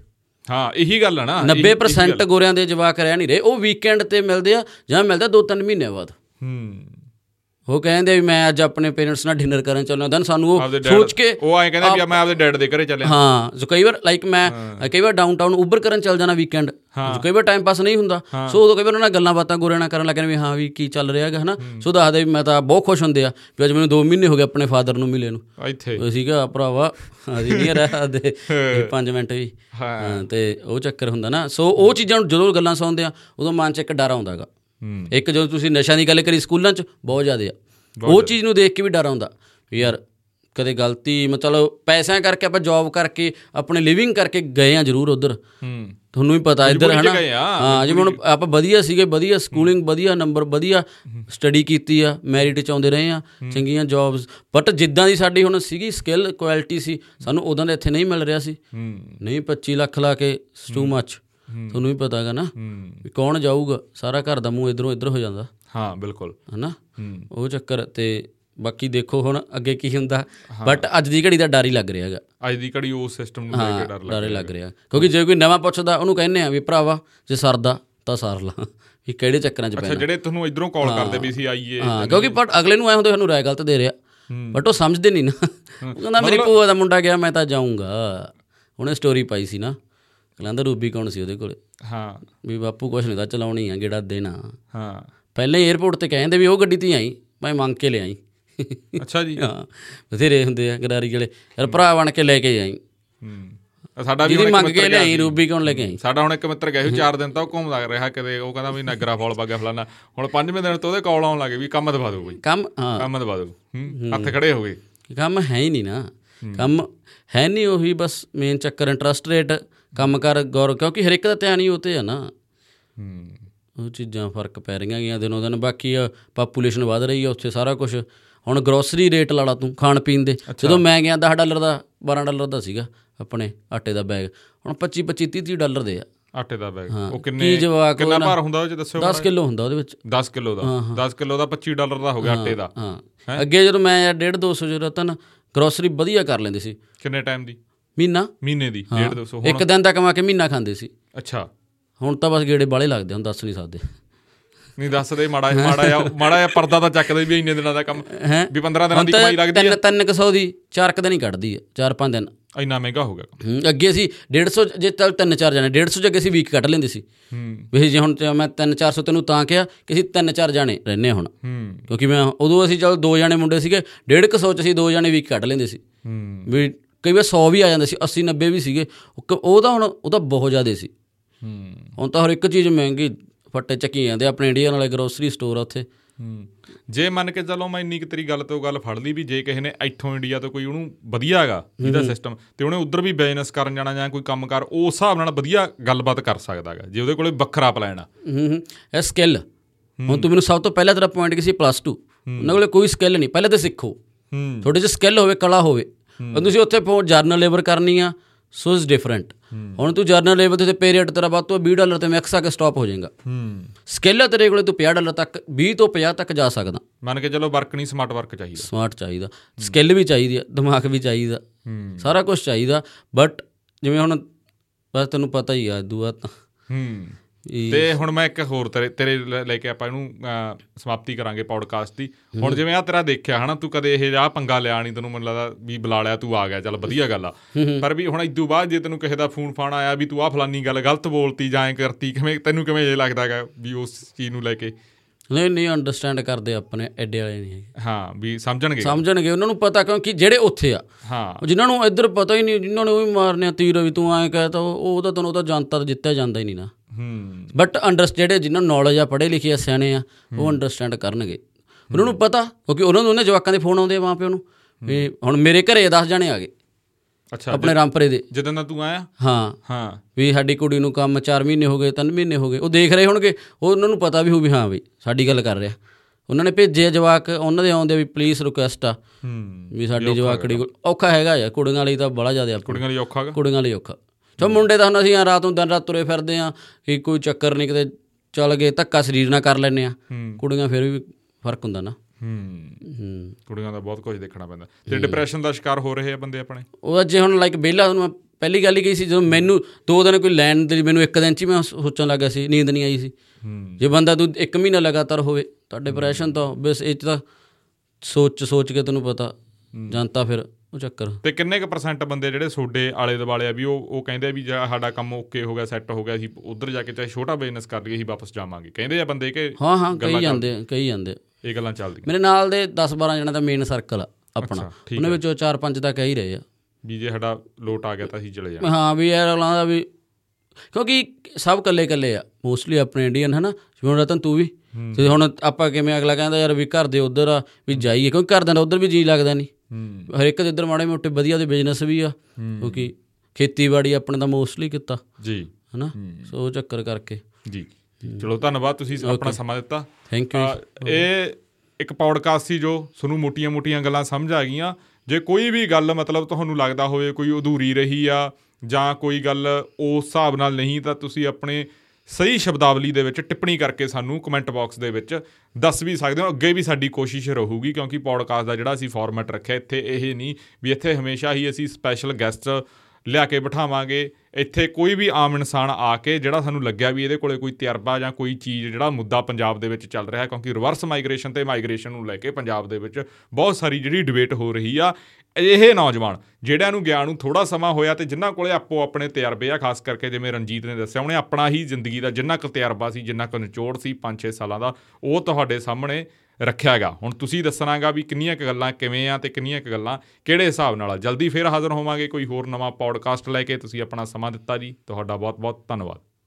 ਹਾਂ ਇਹੀ ਗੱਲ ਹੈ ਨਾ। ਇਹੀ- 90% ਗੋਰਿਆਂ ਦੇ ਜਵਾਕ ਰਹਿ ਨਹੀਂ ਰਹੇ। ਉਹ ਵੀਕਐਂਡ ਤੇ ਮਿਲਦੇ ਆ ਜਾਂ ਮਿਲਦਾ ਦੋ ਤਿੰਨ ਮਹੀਨੇ ਬਾਅਦ। ਹੂੰ। ਉਹ ਕਹਿੰਦੇ ਵੀ ਮੈਂ ਅੱਜ ਆਪਣੇ ਪੇਰੈਂਟਸ ਨਾਲ ਡਿਨਰ ਕਰਨ ਚੱਲਣਾ ਦਨ ਸਾਨੂੰ ਉਹ ਸੋਚ ਕੇ ਉਹ ਐਂ ਕਹਿੰਦੇ ਵੀ ਮੈਂ ਆਪਦੇ ਡੈਡ ਦੇ ਘਰੇ ਚੱਲਿਆ। ਹਾਂ ਜੋ ਕਈ ਵਾਰ ਲਾਈਕ ਮੈਂ ਕਈ ਵਾਰ ਡਾਊਨਟਾਊਨ ਉਬਰ ਕਰਨ ਚੱਲ ਜਾਣਾ ਵੀਕਐਂਡ ਜੋ ਕਈ ਵਾਰ ਟਾਈਮ ਪਾਸ ਨਹੀਂ ਹੁੰਦਾ। ਸੋ ਉਦੋਂ ਕਈ ਵਾਰ ਉਹਨਾਂ ਨਾਲ ਗੱਲਾਂ ਬਾਤਾਂ ਗੋਰਿਆਂ ਨਾਲ ਕਰਨ ਲੱਗਣ ਵੀ ਹਾਂ ਵੀ ਕੀ ਚੱਲ ਰਿਹਾ ਹੈਗਾ ਹਨਾ। ਸੋ ਦੱਸਦੇ ਵੀ ਮੈਂ ਤਾਂ ਬਹੁਤ ਖੁਸ਼ ਹੁੰਦੇ ਆ ਵੀ ਅੱਜ ਮੈਨੂੰ 2 ਮਹੀਨੇ ਹੋ ਗਏ ਆਪਣੇ ਫਾਦਰ ਨੂੰ ਮਿਲੇ ਨੂੰ। ਇੱਥੇ। ਸੀਗਾ ਭਰਾਵਾ ਅਸੀਂ ਨਹੀਂ ਰਹਿਦੇ 5 ਮਿੰਟ ਵੀ। ਹਾਂ। ਤੇ ਉਹ ਚੱਕਰ ਹੁੰਦਾ ਨਾ। ਸੋ ਉਹ ਚੀਜ਼ਾਂ ਨੂੰ ਜਦੋਂ ਗੱਲਾਂ ਸੁਣਦੇ ਆ ਉਦੋਂ ਮਨ 'ਚ ਇੱਕ ਡਰ ਆਉਂਦਾਗਾ ਇੱਕ ਜਦੋਂ ਤੁਸੀਂ ਨਸ਼ਿਆਂ ਦੀ ਗੱਲ ਕਰੀ ਸਕੂਲਾਂ 'ਚ ਬਹੁਤ ਜ਼ਿਆਦਾ ਆ। ਉਹ ਚੀਜ਼ ਨੂੰ ਦੇਖ ਕੇ ਵੀ ਡਰ ਆਉਂਦਾ ਯਾਰ ਕਦੇ ਗਲਤੀ ਮਤਲਬ ਪੈਸਿਆਂ ਕਰਕੇ ਆਪਾਂ ਜੌਬ ਕਰਕੇ ਆਪਣੇ ਲਿਵਿੰਗ ਕਰਕੇ ਗਏ ਆ ਜ਼ਰੂਰ ਉਧਰ। ਹੂੰ। ਤੁਹਾਨੂੰ ਵੀ ਪਤਾ ਇੱਧਰ ਹਨਾ? ਹਾਂ ਜਿਵੇਂ ਹੁਣ ਆਪਾਂ ਵਧੀਆ ਸੀਗੇ ਵਧੀਆ ਸਕੂਲਿੰਗ ਵਧੀਆ ਨੰਬਰ ਵਧੀਆ ਸਟੱਡੀ ਕੀਤੀ ਆ ਮੈਰਿਟ ਚ ਆਉਂਦੇ ਰਹੇ ਆ ਚੰਗੀਆਂ ਜੌਬਸ ਬਟ ਜਿੱਦਾਂ ਦੀ ਸਾਡੀ ਹੁਣ ਸੀਗੀ ਸਕਿੱਲ ਕੁਆਲਿਟੀ ਸੀ ਸਾਨੂੰ ਉਦਾਂ ਦਾ ਇੱਥੇ ਨਹੀਂ ਮਿਲ ਰਿਹਾ ਸੀ। ਨਹੀਂ 25 ਲੱਖ ਲਾ ਕੇ ਟੂ ਮੱਚ ਤੁਹਾਨੂੰ ਵੀ ਪਤਾ ਹੈਗਾ ਨਾ ਵੀ ਕੌਣ ਜਾਊਗਾ ਸਾਰਾ ਘਰ ਦਾ ਮੂੰਹ ਇਧਰੋਂ ਇਧਰ ਹੋ ਜਾਂਦਾ। ਹਾਂ ਬਿਲਕੁਲ। ਹਨਾ? ਉਹ ਚੱਕਰ ਤੇ ਬਾਕੀ ਦੇਖੋ ਹੁਣ ਅੱਗੇ ਕੀ ਹੁੰਦਾ। ਬਟ ਅੱਜ ਦੀ ਘੜੀ ਦਾ ਡਰ ਹੀ ਲੱਗ ਰਿਹਾ ਹੈਗਾ। ਅੱਜ ਦੀ ਘੜੀ ਉਸ ਸਿਸਟਮ ਨੂੰ ਲੈ ਕੇ ਡਰ ਲੱਗ ਡਰ ਹੀ ਲੱਗ ਰਿਹਾ। ਕਿਉਂਕਿ ਜੇ ਕੋਈ ਨਵਾਂ ਪੁੱਛਦਾ ਉਹਨੂੰ ਕਹਿੰਦੇ ਆ ਵੀ ਭਰਾਵਾ ਜੇ ਸਰਦਾ ਤਾਂ ਸਾਰ ਲਾ। ਵੀ ਕਿਹੜੇ ਚੱਕਰਾਂ 'ਚ ਅੱਛਾ ਪੈਣਾ। ਜਿਹੜੇ ਤੁਹਾਨੂੰ ਇਧਰੋਂ ਕਾਲ ਕਰਦੇ ਵੀ ਸੀ ਆਈਏ ਹਾਂ ਕਿਉਂਕਿ ਪਰ ਅਗਲੇ ਨੂੰ ਐ ਹੁੰਦਾ ਸਾਨੂੰ ਰਾਏ ਗਲਤ ਦੇ ਰਿਹਾ। ਬਟ ਉਹ ਸਮਝਦੇ ਨਹੀਂ ਨਾ। ਉਹ ਕਹਿੰਦਾ ਮੇਰੀ ਭੂਆ ਦਾ ਮੁੰਡਾ ਗਿਆ ਮੈਂ ਤਾਂ ਜਾਊਂਗਾ। ਉਹਨੇ ਸਟੋਰੀ ਪਾਈ ਸੀ ਨਾ। ਕਹਿੰਦਾ ਰੂਬੀ ਕੌਣ ਸੀ ਉਹਦੇ ਕੋਲੇ? ਹਾਂ। ਵੀ ਬਾਪੂ ਕੁਛ ਨਹੀਂ ਤਾਂ ਚਲਾਉਣੀ ਆ ਗੇੜਾ ਦੇਣਾ ਹਾਂ। ਪਹਿਲੇ 에어ਪੋਰਟ ਤੇ ਕਹਿੰਦੇ ਵੀ ਉਹ ਗੱਡੀ ਤੇ ਆਈ ਮੈਂ ਮੰਗ ਕੇ ਲਿਆਈ। ਅੱਛਾ ਜੀ। ਹਾਂ ਬਥੇਰੇ ਹੁੰਦੇ ਆ ਗਰਾਰੀ ਵਾਲੇ। ਯਾਰ ਭਰਾ ਬਣ ਕੇ ਲੈ ਕੇ ਆਈ। ਹੂੰ। ਸਾਡਾ ਵੀ ਹੁਣ ਮੰਗ ਕੇ ਗਿਆ ਲਿਆਈ ਸੀ। ਰੂਬੀ ਕੌਣ ਲੈ ਕੇ ਆਈ? ਸਾਡਾ ਹੁਣ ਇੱਕ ਮਿੱਤਰ ਗਿਆ ਸੀ ਚਾਰ ਦਿਨ ਤਾਂ ਉਹ ਘੁੰਮਦਾ ਰਿਹਾ ਕਿਤੇ ਉਹ ਕਹਿੰਦਾ ਵੀ ਨਗਰਾ ਫਾਲ ਪਾ ਗਿਆ ਫਲਾਨਾ। ਹੁਣ ਪੰਜਵੇਂ ਦਿਨ ਤੋਂ ਉਹਦੇ ਕਾਲ ਆਉਣ ਲੱਗੇ ਵੀ ਕੰਮ ਦਵਾ ਦਿਓ ਬਈ ਕੰਮ ਹਾਂ। ਕੰਮ ਦਵਾ ਦਿਓ। ਹੂੰ ਹੱਥ ਖੜੇ ਹੋ ਗਏ। ਕੰਮ ਹੈ ਹੀ ਨਹੀਂ ਨਾ। ਕੰਮ ਹੈ ਨਹੀਂ ਉਹੀ ਬਸ ਮੇਨ ਚੱਕਰ ਇੰਟਰਸਟ ਰੇਟ ਕੰਮ ਕਰ ਗੌਰ ਕਿਉਂਕਿ ਹਰ ਇੱਕ ਦਾ ਧਿਆਨ ਹੀ ਉਹ ਤੇ ਆ ਨਾ। ਹੂੰ। ਉਹ ਚੀਜ਼ਾਂ ਫ਼ਰਕ ਪੈ ਰਹੀਆਂ ਗਈਆਂ ਦਿਨੋਂ ਦਿਨ ਬਾਕੀ ਪਾਪੂਲੇਸ਼ਨ ਵਧ ਰਹੀ ਆ ਉੱਥੇ ਸਾਰਾ ਕੁਝ ਹੁਣ ਗਰੋਸਰੀ ਰੇਟ ਲਾਲਾ ਤੂੰ ਖਾਣ ਪੀਣ ਦੇ। ਜਦੋਂ ਮੈਂ ਗਿਆ 10 ਡਾਲਰ ਦਾ 12 ਡਾਲਰ ਦਾ ਸੀਗਾ ਆਪਣੇ ਆਟੇ ਦਾ ਬੈਗ ਹੁਣ 25 25 30 30 ਡਾਲਰ ਦੇ ਆ। ਆਟੇ ਦਾ ਬੈਗ ਹਾਂ। ਉਹ ਕਿੰਨੇ ਕਿੰਨਾ ਭਾਰ ਹੁੰਦਾ ਉਹ ਚ ਦੱਸਿਓ 10 ਕਿਲੋ ਹੁੰਦਾ ਉਹਦੇ ਵਿੱਚ। 10 ਕਿਲੋ ਦਾ। 10 ਕਿਲੋ ਦਾ 25 ਡਾਲਰ ਦਾ ਹੋ ਗਿਆ ਆਟੇ ਦਾ। ਹਾਂ। ਅੱਗੇ ਜਦੋਂ ਮੈਂ ਯਾਰ 1.5 200 ਚ ਰਤਨ ਗਰੋਸਰੀ ਵਧੀਆ ਕਰ ਲੈਂਦੇ ਸੀ। ਕਿੰਨੇ ਟਾਈਮ ਦੀ? ਮਹੀਨਾ? ਮਹੀਨੇ ਦੀ 1.5 200 ਇੱਕ ਦਿਨ ਦਾ ਕਮਾ ਕੇ ਮਹੀਨਾ ਖਾਂਦੇ ਸੀ। ਅੱਛਾ। ਹੁਣ ਤਾਂ ਬਸ ਗੇੜੇ ਬਾਲੇ ਲੱਗਦੇ ਹੁਣ ਦੱਸ ਨਹੀਂ ਸਕਦੇ। ਨਹੀਂ ਦੱਸਦੇ ਮਾੜਾ ਮਾੜਾ ਜਿਹਾ ਮਾੜਾ ਜਿਹਾ ਪਰਦਾ ਤਾਂ ਚੱਕਦੇ ਵੀ ਇੰਨੇ ਦਿਨਾਂ ਦਾ ਕੰਮ। ਹੈ? ਵੀ 15 ਦਿਨਾਂ ਦੀ ਕਮਾਈ ਲੱਗਦੀ ਤਿੰਨ ਤਿੰਨ ਕੁ ਸੌ ਦੀ ਚਾਰ ਕੁ ਦਿਨ ਹੀ ਕੱਢਦੀ ਹੈ ਚਾਰ ਪੰਜ ਦਿਨ। ਆ ਇੰਨਾ ਮਹਿੰਗਾ ਹੋ ਗਿਆ। ਹੂੰ, ਅੱਗੇ ਅਸੀਂ 150 ਜੇ ਚੱਲ ਤਿੰਨ ਚਾਰ ਜਾਣੇ 150 ਚ ਅੱਗੇ ਅਸੀਂ ਵੀਕ ਕੱਢ ਲੈਂਦੇ ਸੀ। ਹੂੰ। ਵੀ ਜੇ ਹੁਣ ਮੈਂ 3 400 ਤੈਨੂੰ ਤਾਂ ਕਿਹਾ ਕਿ ਅਸੀਂ ਤਿੰਨ ਚਾਰ ਜਾਣੇ ਰਹਿੰਦੇ ਹਾਂ ਹੁਣ। ਹੂੰ। ਕਿਉਂਕਿ ਮੈਂ ਉਦੋਂ ਅਸੀਂ ਚਲ ਦੋ ਜਾਣੇ ਮੁੰਡੇ ਸੀਗੇ 150 ਚ ਅਸੀਂ ਦੋ ਜਾਣੇ ਵੀਕ ਕੱਢ ਲੈਂਦੇ ਸੀ। ਹੂੰ। ਵੀ ਕਈ ਵਾਰ 100 ਵੀ ਆ ਜਾਂਦੇ ਸੀ 80 90 ਵੀ ਸੀਗੇ। ਉਹ ਤਾਂ ਹੁਣ ਉਹ ਤਾਂ ਬਹੁਤ ਜ਼ਿਆਦਾ ਸੀ। ਹੂੰ। ਹੁਣ ਤਾਂ ਹਰ ਇੱਕ ਚੀਜ਼ ਮਹਿੰਗੀ ਫੱਟੇ ਚੱਕੀ ਜਾਂਦੇ ਆਪਣੇ ਇੰਡੀਆ ਵਾਲੇ ਗਰੋਸਰੀ ਸਟੋਰ ਆ ਉੱਥੇ। ਹੂੰ। ਜੇ ਮੰਨ ਕੇ ਚੱਲੋ ਮੈਂ ਇੰਨੀ ਕੁ ਤੇਰੀ ਗੱਲ ਤੋਂ ਗੱਲ ਫੜ ਲਈ ਵੀ ਜੇ ਕਿਸੇ ਨੇ ਇੱਥੋਂ ਇੰਡੀਆ ਤੋਂ ਕੋਈ ਉਹਨੂੰ ਵਧੀਆ ਹੈਗਾ ਜਿਹਦਾ ਸਿਸਟਮ ਤੇ ਉਹਨੇ ਉਧਰ ਵੀ ਬਿਜ਼ਨਸ ਕਰਨ ਜਾਣਾ ਜਾਂ ਕੋਈ ਕੰਮ ਕਰ ਉਸ ਹਿਸਾਬ ਨਾਲ ਵਧੀਆ ਗੱਲਬਾਤ ਕਰ ਸਕਦਾ ਹੈਗਾ ਜੇ ਉਹਦੇ ਕੋਲੇ ਵੱਖਰਾ ਪਲਾਨ ਆ। ਹੂੰ ਹੂੰ। ਇਹ ਸਕਿੱਲ ਹੁਣ ਤੂੰ ਮੈਨੂੰ ਸਭ ਤੋਂ ਪਹਿਲਾਂ ਤੇਰਾ ਪੁਆਇੰਟ ਕੀ ਸੀ? ਪਲੱਸ 2 ਉਹਨਾਂ ਕੋਲੇ ਕੋਈ ਸਕਿੱਲ ਨਹੀਂ ਪਹਿਲਾਂ ਤੇ ਸਿੱਖੋ। ਹੂੰ। ਤੁਹਾਡੇ 'ਚ ਸਕਿੱਲ ਹੋਵੇ ਕਲਾ ਹੋਵੇ। ਹੁਣ ਤੁਸੀਂ ਉੱਥੇ ਜਰਨਲ ਲੇਬਰ ਕਰਨੀ ਆ ਸੋ ਇਜ਼ ਡਿਫਰੈਂਟ ਹੁਣ ਤੂੰ ਜਰਨਲ ਲੇਬਰ ਤੇ ਪੇ ਰੇਟ ਤੇਰਾ ਵੱਧ ਤੋਂ 20 ਡਾਲਰ ਤੇ ਮੈਕਸ ਆ ਕੇ ਸਟਾਪ ਹੋ ਜਾਏਗਾ। ਹੂੰ ਸਕਿੱਲ ਹੈ ਤੇਰੇ ਕੋਲੇ ਤੂੰ 50 ਡਾਲਰ ਤੱਕ 20 ਤੋਂ 50 ਤੱਕ ਜਾ ਸਕਦਾ। ਮੰਨ ਕੇ ਚੱਲੋ ਵਰਕ ਨਹੀਂ ਸਮਾਰਟ ਵਰਕ ਚਾਹੀਦਾ। ਸਮਾਰਟ ਚਾਹੀਦਾ। ਸਕਿੱਲ ਵੀ ਚਾਹੀਦੀ ਆ ਦਿਮਾਗ ਵੀ ਚਾਹੀਦਾ। ਹੂੰ ਸਾਰਾ ਕੁਝ ਚਾਹੀਦਾ ਬਟ ਜਿਵੇਂ ਹੁਣ ਬਸ ਤੈਨੂੰ ਪਤਾ ਹੀ ਆ ਦੂਆ ਤਾਂ ਹੂੰ। ਤੇ ਹੁਣ ਮੈਂ ਇੱਕ ਹੋਰ ਤੇਰੇ ਤੇਰੇ ਲੈ ਕੇ ਆਪਾਂ ਇਹਨੂੰ ਸਮਾਪਤੀ ਕਰਾਂਗੇ ਪੌਡਕਾਸਟ ਦੀ। ਹੁਣ ਜਿਵੇਂ ਆ ਤੇਰਾ ਦੇਖਿਆ ਹਨਾ ਤੂੰ ਕਦੇ ਇਹ ਜਿਹਾ ਪੰਗਾ ਲਿਆ ਨਹੀਂ ਤੈਨੂੰ ਮੈਨੂੰ ਲੱਗਦਾ ਵੀ ਬੁਲਾ ਲਿਆ ਤੂੰ ਆ ਗਿਆ ਚੱਲ ਵਧੀਆ ਗੱਲ ਆ। ਪਰ ਵੀ ਹੁਣ ਇਦੋਂ ਬਾਅਦ ਜੇ ਤੈਨੂੰ ਕਿਸੇ ਦਾ ਫੋਨ ਫਾਨ ਆਇਆ ਵੀ ਤੂੰ ਆ ਫਲਾਨੀ ਗੱਲ ਗਲਤ ਬੋਲਤੀ ਜਾਂ ਕਰਤੀ ਕਿਵੇਂ ਤੈਨੂੰ ਕਿਵੇਂ ਇਹ ਲੱਗਦਾ ਹੈਗਾ ਵੀ ਉਸ ਚੀਜ਼ ਨੂੰ ਲੈ ਕੇ? ਨਹੀਂ ਨਹੀਂ ਅੰਡਰਸਟੈਂਡ ਕਰਦੇ ਆਪਣੇ ਐਡੇ ਵਾਲੇ ਨਹੀਂ ਹਾਂ ਵੀ ਸਮਝਣਗੇ। ਸਮਝਣਗੇ ਉਹਨਾਂ ਨੂੰ ਪਤਾ ਕਿਉਂਕਿ ਜਿਹੜੇ ਉੱਥੇ ਆ ਹਾਂ। ਜਿਨ੍ਹਾਂ ਨੂੰ ਇੱਧਰ ਪਤਾ ਹੀ ਨਹੀਂ ਜਿਨ੍ਹਾਂ ਨੇ ਉਹ ਵੀ ਮਾਰਨੇ ਆ ਤੀਰ ਵੀ ਤੂੰ ਐਂ ਕਹਤਾ ਉਹ ਤਾਂ ਤੈਨੂੰ ਤਾਂ ਜਨਤਾ ਤਾਂ ਜਿੱਤਿਆ ਜਾਂਦਾ ਹੀ ਨਹੀਂ ਨਾ। ਹੂੰ। ਬਟ ਅੰਡਰ ਜਿਹੜੇ ਜਿਨ੍ਹਾਂ ਨੂੰ ਨੌਲੇਜ ਆ ਪੜ੍ਹੇ ਲਿਖੇ ਆ ਸਿਆਣੇ ਆ ਉਹ ਅੰਡਰਸਟੈਂਡ ਕਰਨਗੇ। ਉਹਨਾਂ ਨੂੰ ਪਤਾ ਕਿਉਂਕਿ ਉਹਨਾਂ ਨੂੰ ਉਹਨਾਂ ਜਵਾਕਾਂ ਦੇ ਫੋਨ ਆਉਂਦੇ ਆ ਮਾਂ ਪਿਓ ਨੂੰ ਵੀ ਹੁਣ ਮੇਰੇ ਘਰੇ 10 ਜਣੇ ਆ ਗਏ। ਅੱਛਾ ਆਪਣੇ ਰਾਮਪਰੇ ਦੇ। ਜਦੋਂ ਦਾ ਤੂੰ ਆਇਆ? ਹਾਂ। ਹਾਂ। ਵੀ ਸਾਡੀ ਕੁੜੀ ਨੂੰ ਕੰਮ 4 ਮਹੀਨੇ ਹੋ ਗਏ 3 ਮਹੀਨੇ ਹੋ ਗਏ। ਉਹ ਦੇਖ ਰਹੇ ਹੋਣਗੇ। ਉਹ ਉਹਨਾਂ ਨੂੰ ਪਤਾ ਵੀ ਹੋ ਵੀ ਹਾਂ ਵੀ ਸਾਡੀ ਗੱਲ ਕਰ ਰਿਹਾ। ਉਹਨਾਂ ਨੇ ਭੇਜੇ ਜਵਾਕ ਉਹਨਾਂ ਦੇ ਆਉਂਦੇ ਵੀ ਪਲੀਜ਼ ਰਿਕੁਐਸਟ ਆ। ਹੂੰ। ਵੀ ਸਾਡੀ ਜਵਾਕੜੀ ਕੋਲ ਔਖਾ ਹੈਗਾ ਯਾਰ ਕੁੜੀਆਂ ਲਈ ਤਾਂ ਬੜਾ ਜ਼ਿਆਦਾ ਔਖਾ ਕੁੜੀਆਂ ਲਈ ਔਖਾ ਗਾ ਕੁੜੀਆਂ ਲਈ ਔਖਾ। ਚੋ ਮੁੰਡੇ ਤਾਂ ਹੁਣ ਅਸੀਂ ਆ ਰਾਤ ਨੂੰ ਦਿਨ ਰਾਤ ਤੁਰੇ ਫਿਰਦੇ ਆ ਕਿ ਕੋਈ ਚੱਕਰ ਨਹੀਂ ਕਿਤੇ ਚੱਲ ਗਏ ਧੱਕਾ ਸਰੀਰ ਨਾਲ ਕਰ ਲੈਨੇ ਆ ਕੁੜੀਆਂ ਫਿਰ ਵੀ ਫ਼ਰਕ ਹੁੰਦਾ ਨਾ। ਹੂੰ। ਕੁੜੀਆਂ ਦਾ ਬਹੁਤ ਕੁਝ ਦੇਖਣਾ ਪੈਂਦਾ। ਤੇ ਡਿਪਰੈਸ਼ਨ ਦਾ ਸ਼ਿਕਾਰ ਹੋ ਰਹੇ ਆ ਬੰਦੇ ਆਪਣੇ? ਉਹ ਅੱਜ ਹੁਣ ਲਾਈਕ ਬੇਲਾ ਮੈਂ ਪਹਿਲੀ ਗੱਲ ਹੀ ਕਹੀ ਸੀ ਜਦੋਂ ਮੈਨੂੰ ਦੋ ਦਿਨ ਕੋਈ ਲੈਣ ਦੇ ਮੈਨੂੰ ਇੱਕ ਦਿਨ ਚ ਹੀ ਮੈਂ ਸੋਚਣ ਲੱਗਾ ਸੀ ਨੀਂਦ ਨਹੀਂ ਆਈ ਸੀ। ਜੇ ਬੰਦਾ ਤੂੰ ਇੱਕ ਮਹੀਨਾ ਲਗਾਤਾਰ ਹੋਵੇ ਤਾਂ ਡਿਪਰੈਸ਼ਨ ਤਾਂ ਬਸ ਇਹ ਤਾਂ ਸੋਚ ਸੋਚ ਕੇ ਤੈਨੂੰ ਪਤਾ ਜਨਤਾ ਫਿਰ ਉਹ ਚੱਕਰ। ਤੇ ਕਿੰਨੇ ਕੁ ਪਰਸੈਂਟ ਬੰਦੇ ਜਿਹੜੇ ਤੁਹਾਡੇ ਆਲੇ ਦੁਆਲੇ ਆ ਵੀ ਉਹ ਉਹ ਕਹਿੰਦੇ ਆ ਵੀ ਜੇ ਸਾਡਾ ਕੰਮ ਓਕੇ ਹੋ ਗਿਆ ਸੈੱਟ ਹੋ ਗਿਆ ਅਸੀਂ ਉਧਰ ਜਾ ਕੇ ਚਾਹੇ ਛੋਟਾ ਬਿਜ਼ਨਸ ਕਰ ਲਈਏ ਅਸੀਂ ਵਾਪਸ ਜਾਵਾਂਗੇ। ਕਹਿੰਦੇ ਆ ਬੰਦੇ ਕਿ ਹਾਂ ਹਾਂ ਕਈ ਜਾਂਦੇ ਕਈ ਜਾਂਦੇ। ਇਹ ਗੱਲਾਂ ਚੱਲਦੀਆਂ। ਮੇਰੇ ਨਾਲ ਦੇ 10 12 ਜਣਾਂ ਦਾ ਮੇਨ ਸਰਕਲ ਆ ਆਪਣਾ। ਉਹਨਾਂ ਵਿੱਚੋਂ 4 5 ਤਾਂ ਕਹਿ ਹੀ ਰਹੇ ਆ। ਵੀ ਜੇ ਸਾਡਾ ਲੋਟ ਆ ਗਿਆ ਤਾਂ ਅਸੀਂ ਚਲੇ ਜਾਣਾ। ਹਾਂ ਵੀ ਯਾਰ ਅਗਲਾ ਦਾ ਵੀ ਕਿਉਂਕਿ ਸਭ ਕੱਲੇ ਕੱਲੇ ਆ। ਮੋਸਟਲੀ ਆਪਣੇ ਇੰਡੀਅਨ ਹਨਾ। ਜਿਵੇਂ ਰਤਨ ਤੂੰ ਵੀ। ਤੇ ਹੁਣ ਆਪਾਂ ਕਿਵੇਂ ਅਗਲਾ ਕਹਿੰਦਾ ਯਾਰ ਵੀ ਘਰ ਦੇ ਉਧਰ ਆ ਵੀ ਜਾਈਏ। ਕਿਉਂਕਿ ਘਰ ਦਾ ਉਧਰ ਵੀ ਜੀ ਲੱਗਦਾ ਨਹੀਂ ਹਰ ਇੱਕ ਦੇ ਇੱਧਰ ਮਾੜੇ ਮੋਟੇ ਵਧੀਆ ਦੇ ਬਿਜ਼ਨਸ ਵੀ ਆ ਕਿਉਂਕਿ ਖੇਤੀਬਾੜੀ ਆਪਣੇ ਦਾ ਮੋਸਟਲੀ ਕੀਤਾ। ਜੀ। ਹਨਾ? ਸੋ ਉਹ ਚੱਕਰ ਕਰਕੇ। ਜੀ। ਚਲੋ ਧੰਨਵਾਦ ਤੁਸੀਂ ਆਪਣਾ ਸਮਾਂ ਦਿੱਤਾ। ਥੈਂਕ ਯੂ ਇਹ ਇੱਕ ਪੌਡਕਾਸਟ ਸੀ ਜੋ ਤੁਹਾਨੂੰ ਮੋਟੀਆਂ-ਮੋਟੀਆਂ ਗੱਲਾਂ ਸਮਝ ਆ ਗਈਆਂ। ਜੇ ਕੋਈ ਵੀ ਗੱਲ ਮਤਲਬ ਤੁਹਾਨੂੰ ਲੱਗਦਾ ਹੋਵੇ ਕੋਈ ਅਧੂਰੀ ਰਹੀ ਆ ਜਾਂ ਕੋਈ ਗੱਲ ਉਸ ਹਿਸਾਬ ਨਾਲ ਨਹੀਂ ਤਾਂ ਤੁਸੀਂ ਆਪਣੇ ਸਹੀ ਸ਼ਬਦਾਵਲੀ ਦੇ ਵਿੱਚ ਟਿੱਪਣੀ ਕਰਕੇ ਸਾਨੂੰ ਕਮੈਂਟ ਬਾਕਸ ਦੇ ਵਿੱਚ ਦੱਸ ਵੀ ਸਕਦੇ ਹੋ, ਅੱਗੇ ਵੀ ਸਾਡੀ ਕੋਸ਼ਿਸ਼ ਰਹੂਗੀ ਕਿਉਂਕਿ ਪੌਡਕਾਸਟ ਦਾ ਜਿਹੜਾ ਅਸੀਂ ਫਾਰਮੈਟ ਰੱਖਿਆ, ਇੱਥੇ ਇਹ ਨਹੀਂ ਵੀ ਇੱਥੇ ਹਮੇਸ਼ਾ ਹੀ ਅਸੀਂ ਸਪੈਸ਼ਲ ਗੈਸਟ ਲਿਆ ਕੇ ਬਿਠਾਵਾਂਗੇ। ਇੱਥੇ ਕੋਈ ਵੀ ਆਮ ਇਨਸਾਨ ਆ ਕੇ ਜਿਹੜਾ ਸਾਨੂੰ ਲੱਗਿਆ ਵੀ ਇਹਦੇ ਕੋਲੇ ਕੋਈ ਤਜਰਬਾ ਜਾਂ ਕੋਈ ਚੀਜ਼, ਜਿਹੜਾ ਮੁੱਦਾ ਪੰਜਾਬ ਦੇ ਵਿੱਚ ਚੱਲ ਰਿਹਾ ਕਿਉਂਕਿ ਰਿਵਰਸ ਮਾਈਗ੍ਰੇਸ਼ਨ ਤੇ ਮਾਈਗ੍ਰੇਸ਼ਨ ਨੂੰ ਲੈ ਕੇ ਪੰਜਾਬ ਦੇ ਵਿੱਚ ਬਹੁਤ ਸਾਰੀ ਜਿਹੜੀ ਡਿਬੇਟ ਹੋ ਰਹੀ ਆ, ਇਹ ਨੌਜਵਾਨ ਜਿਹੜਿਆਂ ਨੂੰ ਗਿਆਨ ਨੂੰ ਥੋੜਾ ਸਮਾਂ ਹੋਇਆ ਤੇ ਜਿਨ੍ਹਾਂ ਕੋਲੇ ਆਪੋ ਆਪਣੇ ਤਜਰਬੇ ਆ, ਖਾਸ ਕਰਕੇ ਜਿਵੇਂ ਰਣਜੀਤ ਨੇ ਦੱਸਿਆ, ਉਹਨੇ ਆਪਣਾ ਹੀ ਜ਼ਿੰਦਗੀ ਦਾ ਜਿੰਨਾ ਕੁ ਤਜਰਬਾ ਸੀ, ਜਿੰਨਾ ਕੁ ਨਿਚੋੜ ਸੀ 5-6 ਸਾਲਾਂ ਦਾ, ਉਹ ਤੁਹਾਡੇ ਸਾਹਮਣੇ ਰੱਖਿਆਗਾ ਹੁਣ ਤੁਸੀਂ ਦੱਸਣਾਗਾ ਵੀ ਕਿੰਨੀਆਂ ਕੁ ਗੱਲਾਂ ਕਿਵੇਂ ਆ ਤੇ ਕਿੰਨੀਆਂ ਕੁ ਗੱਲਾਂ ਕਿਹੜੇ ਹਿਸਾਬ ਨਾਲ ਆ। ਜਲਦੀ ਫੇਰ ਹਾਜ਼ਰ ਹੋਵਾਂਗੇ ਕੋਈ ਹੋਰ ਨਵਾਂ ਪੌਡਕਾਸਟ ਲੈ ਕੇ। ਤੁਸੀਂ ਆਪਣਾ ਸਮਾਂ ਦਿੱਤਾ ਜੀ। ਤੁਹਾਡਾ ਬਹੁਤ ਬਹੁਤ ਧੰਨਵਾਦ।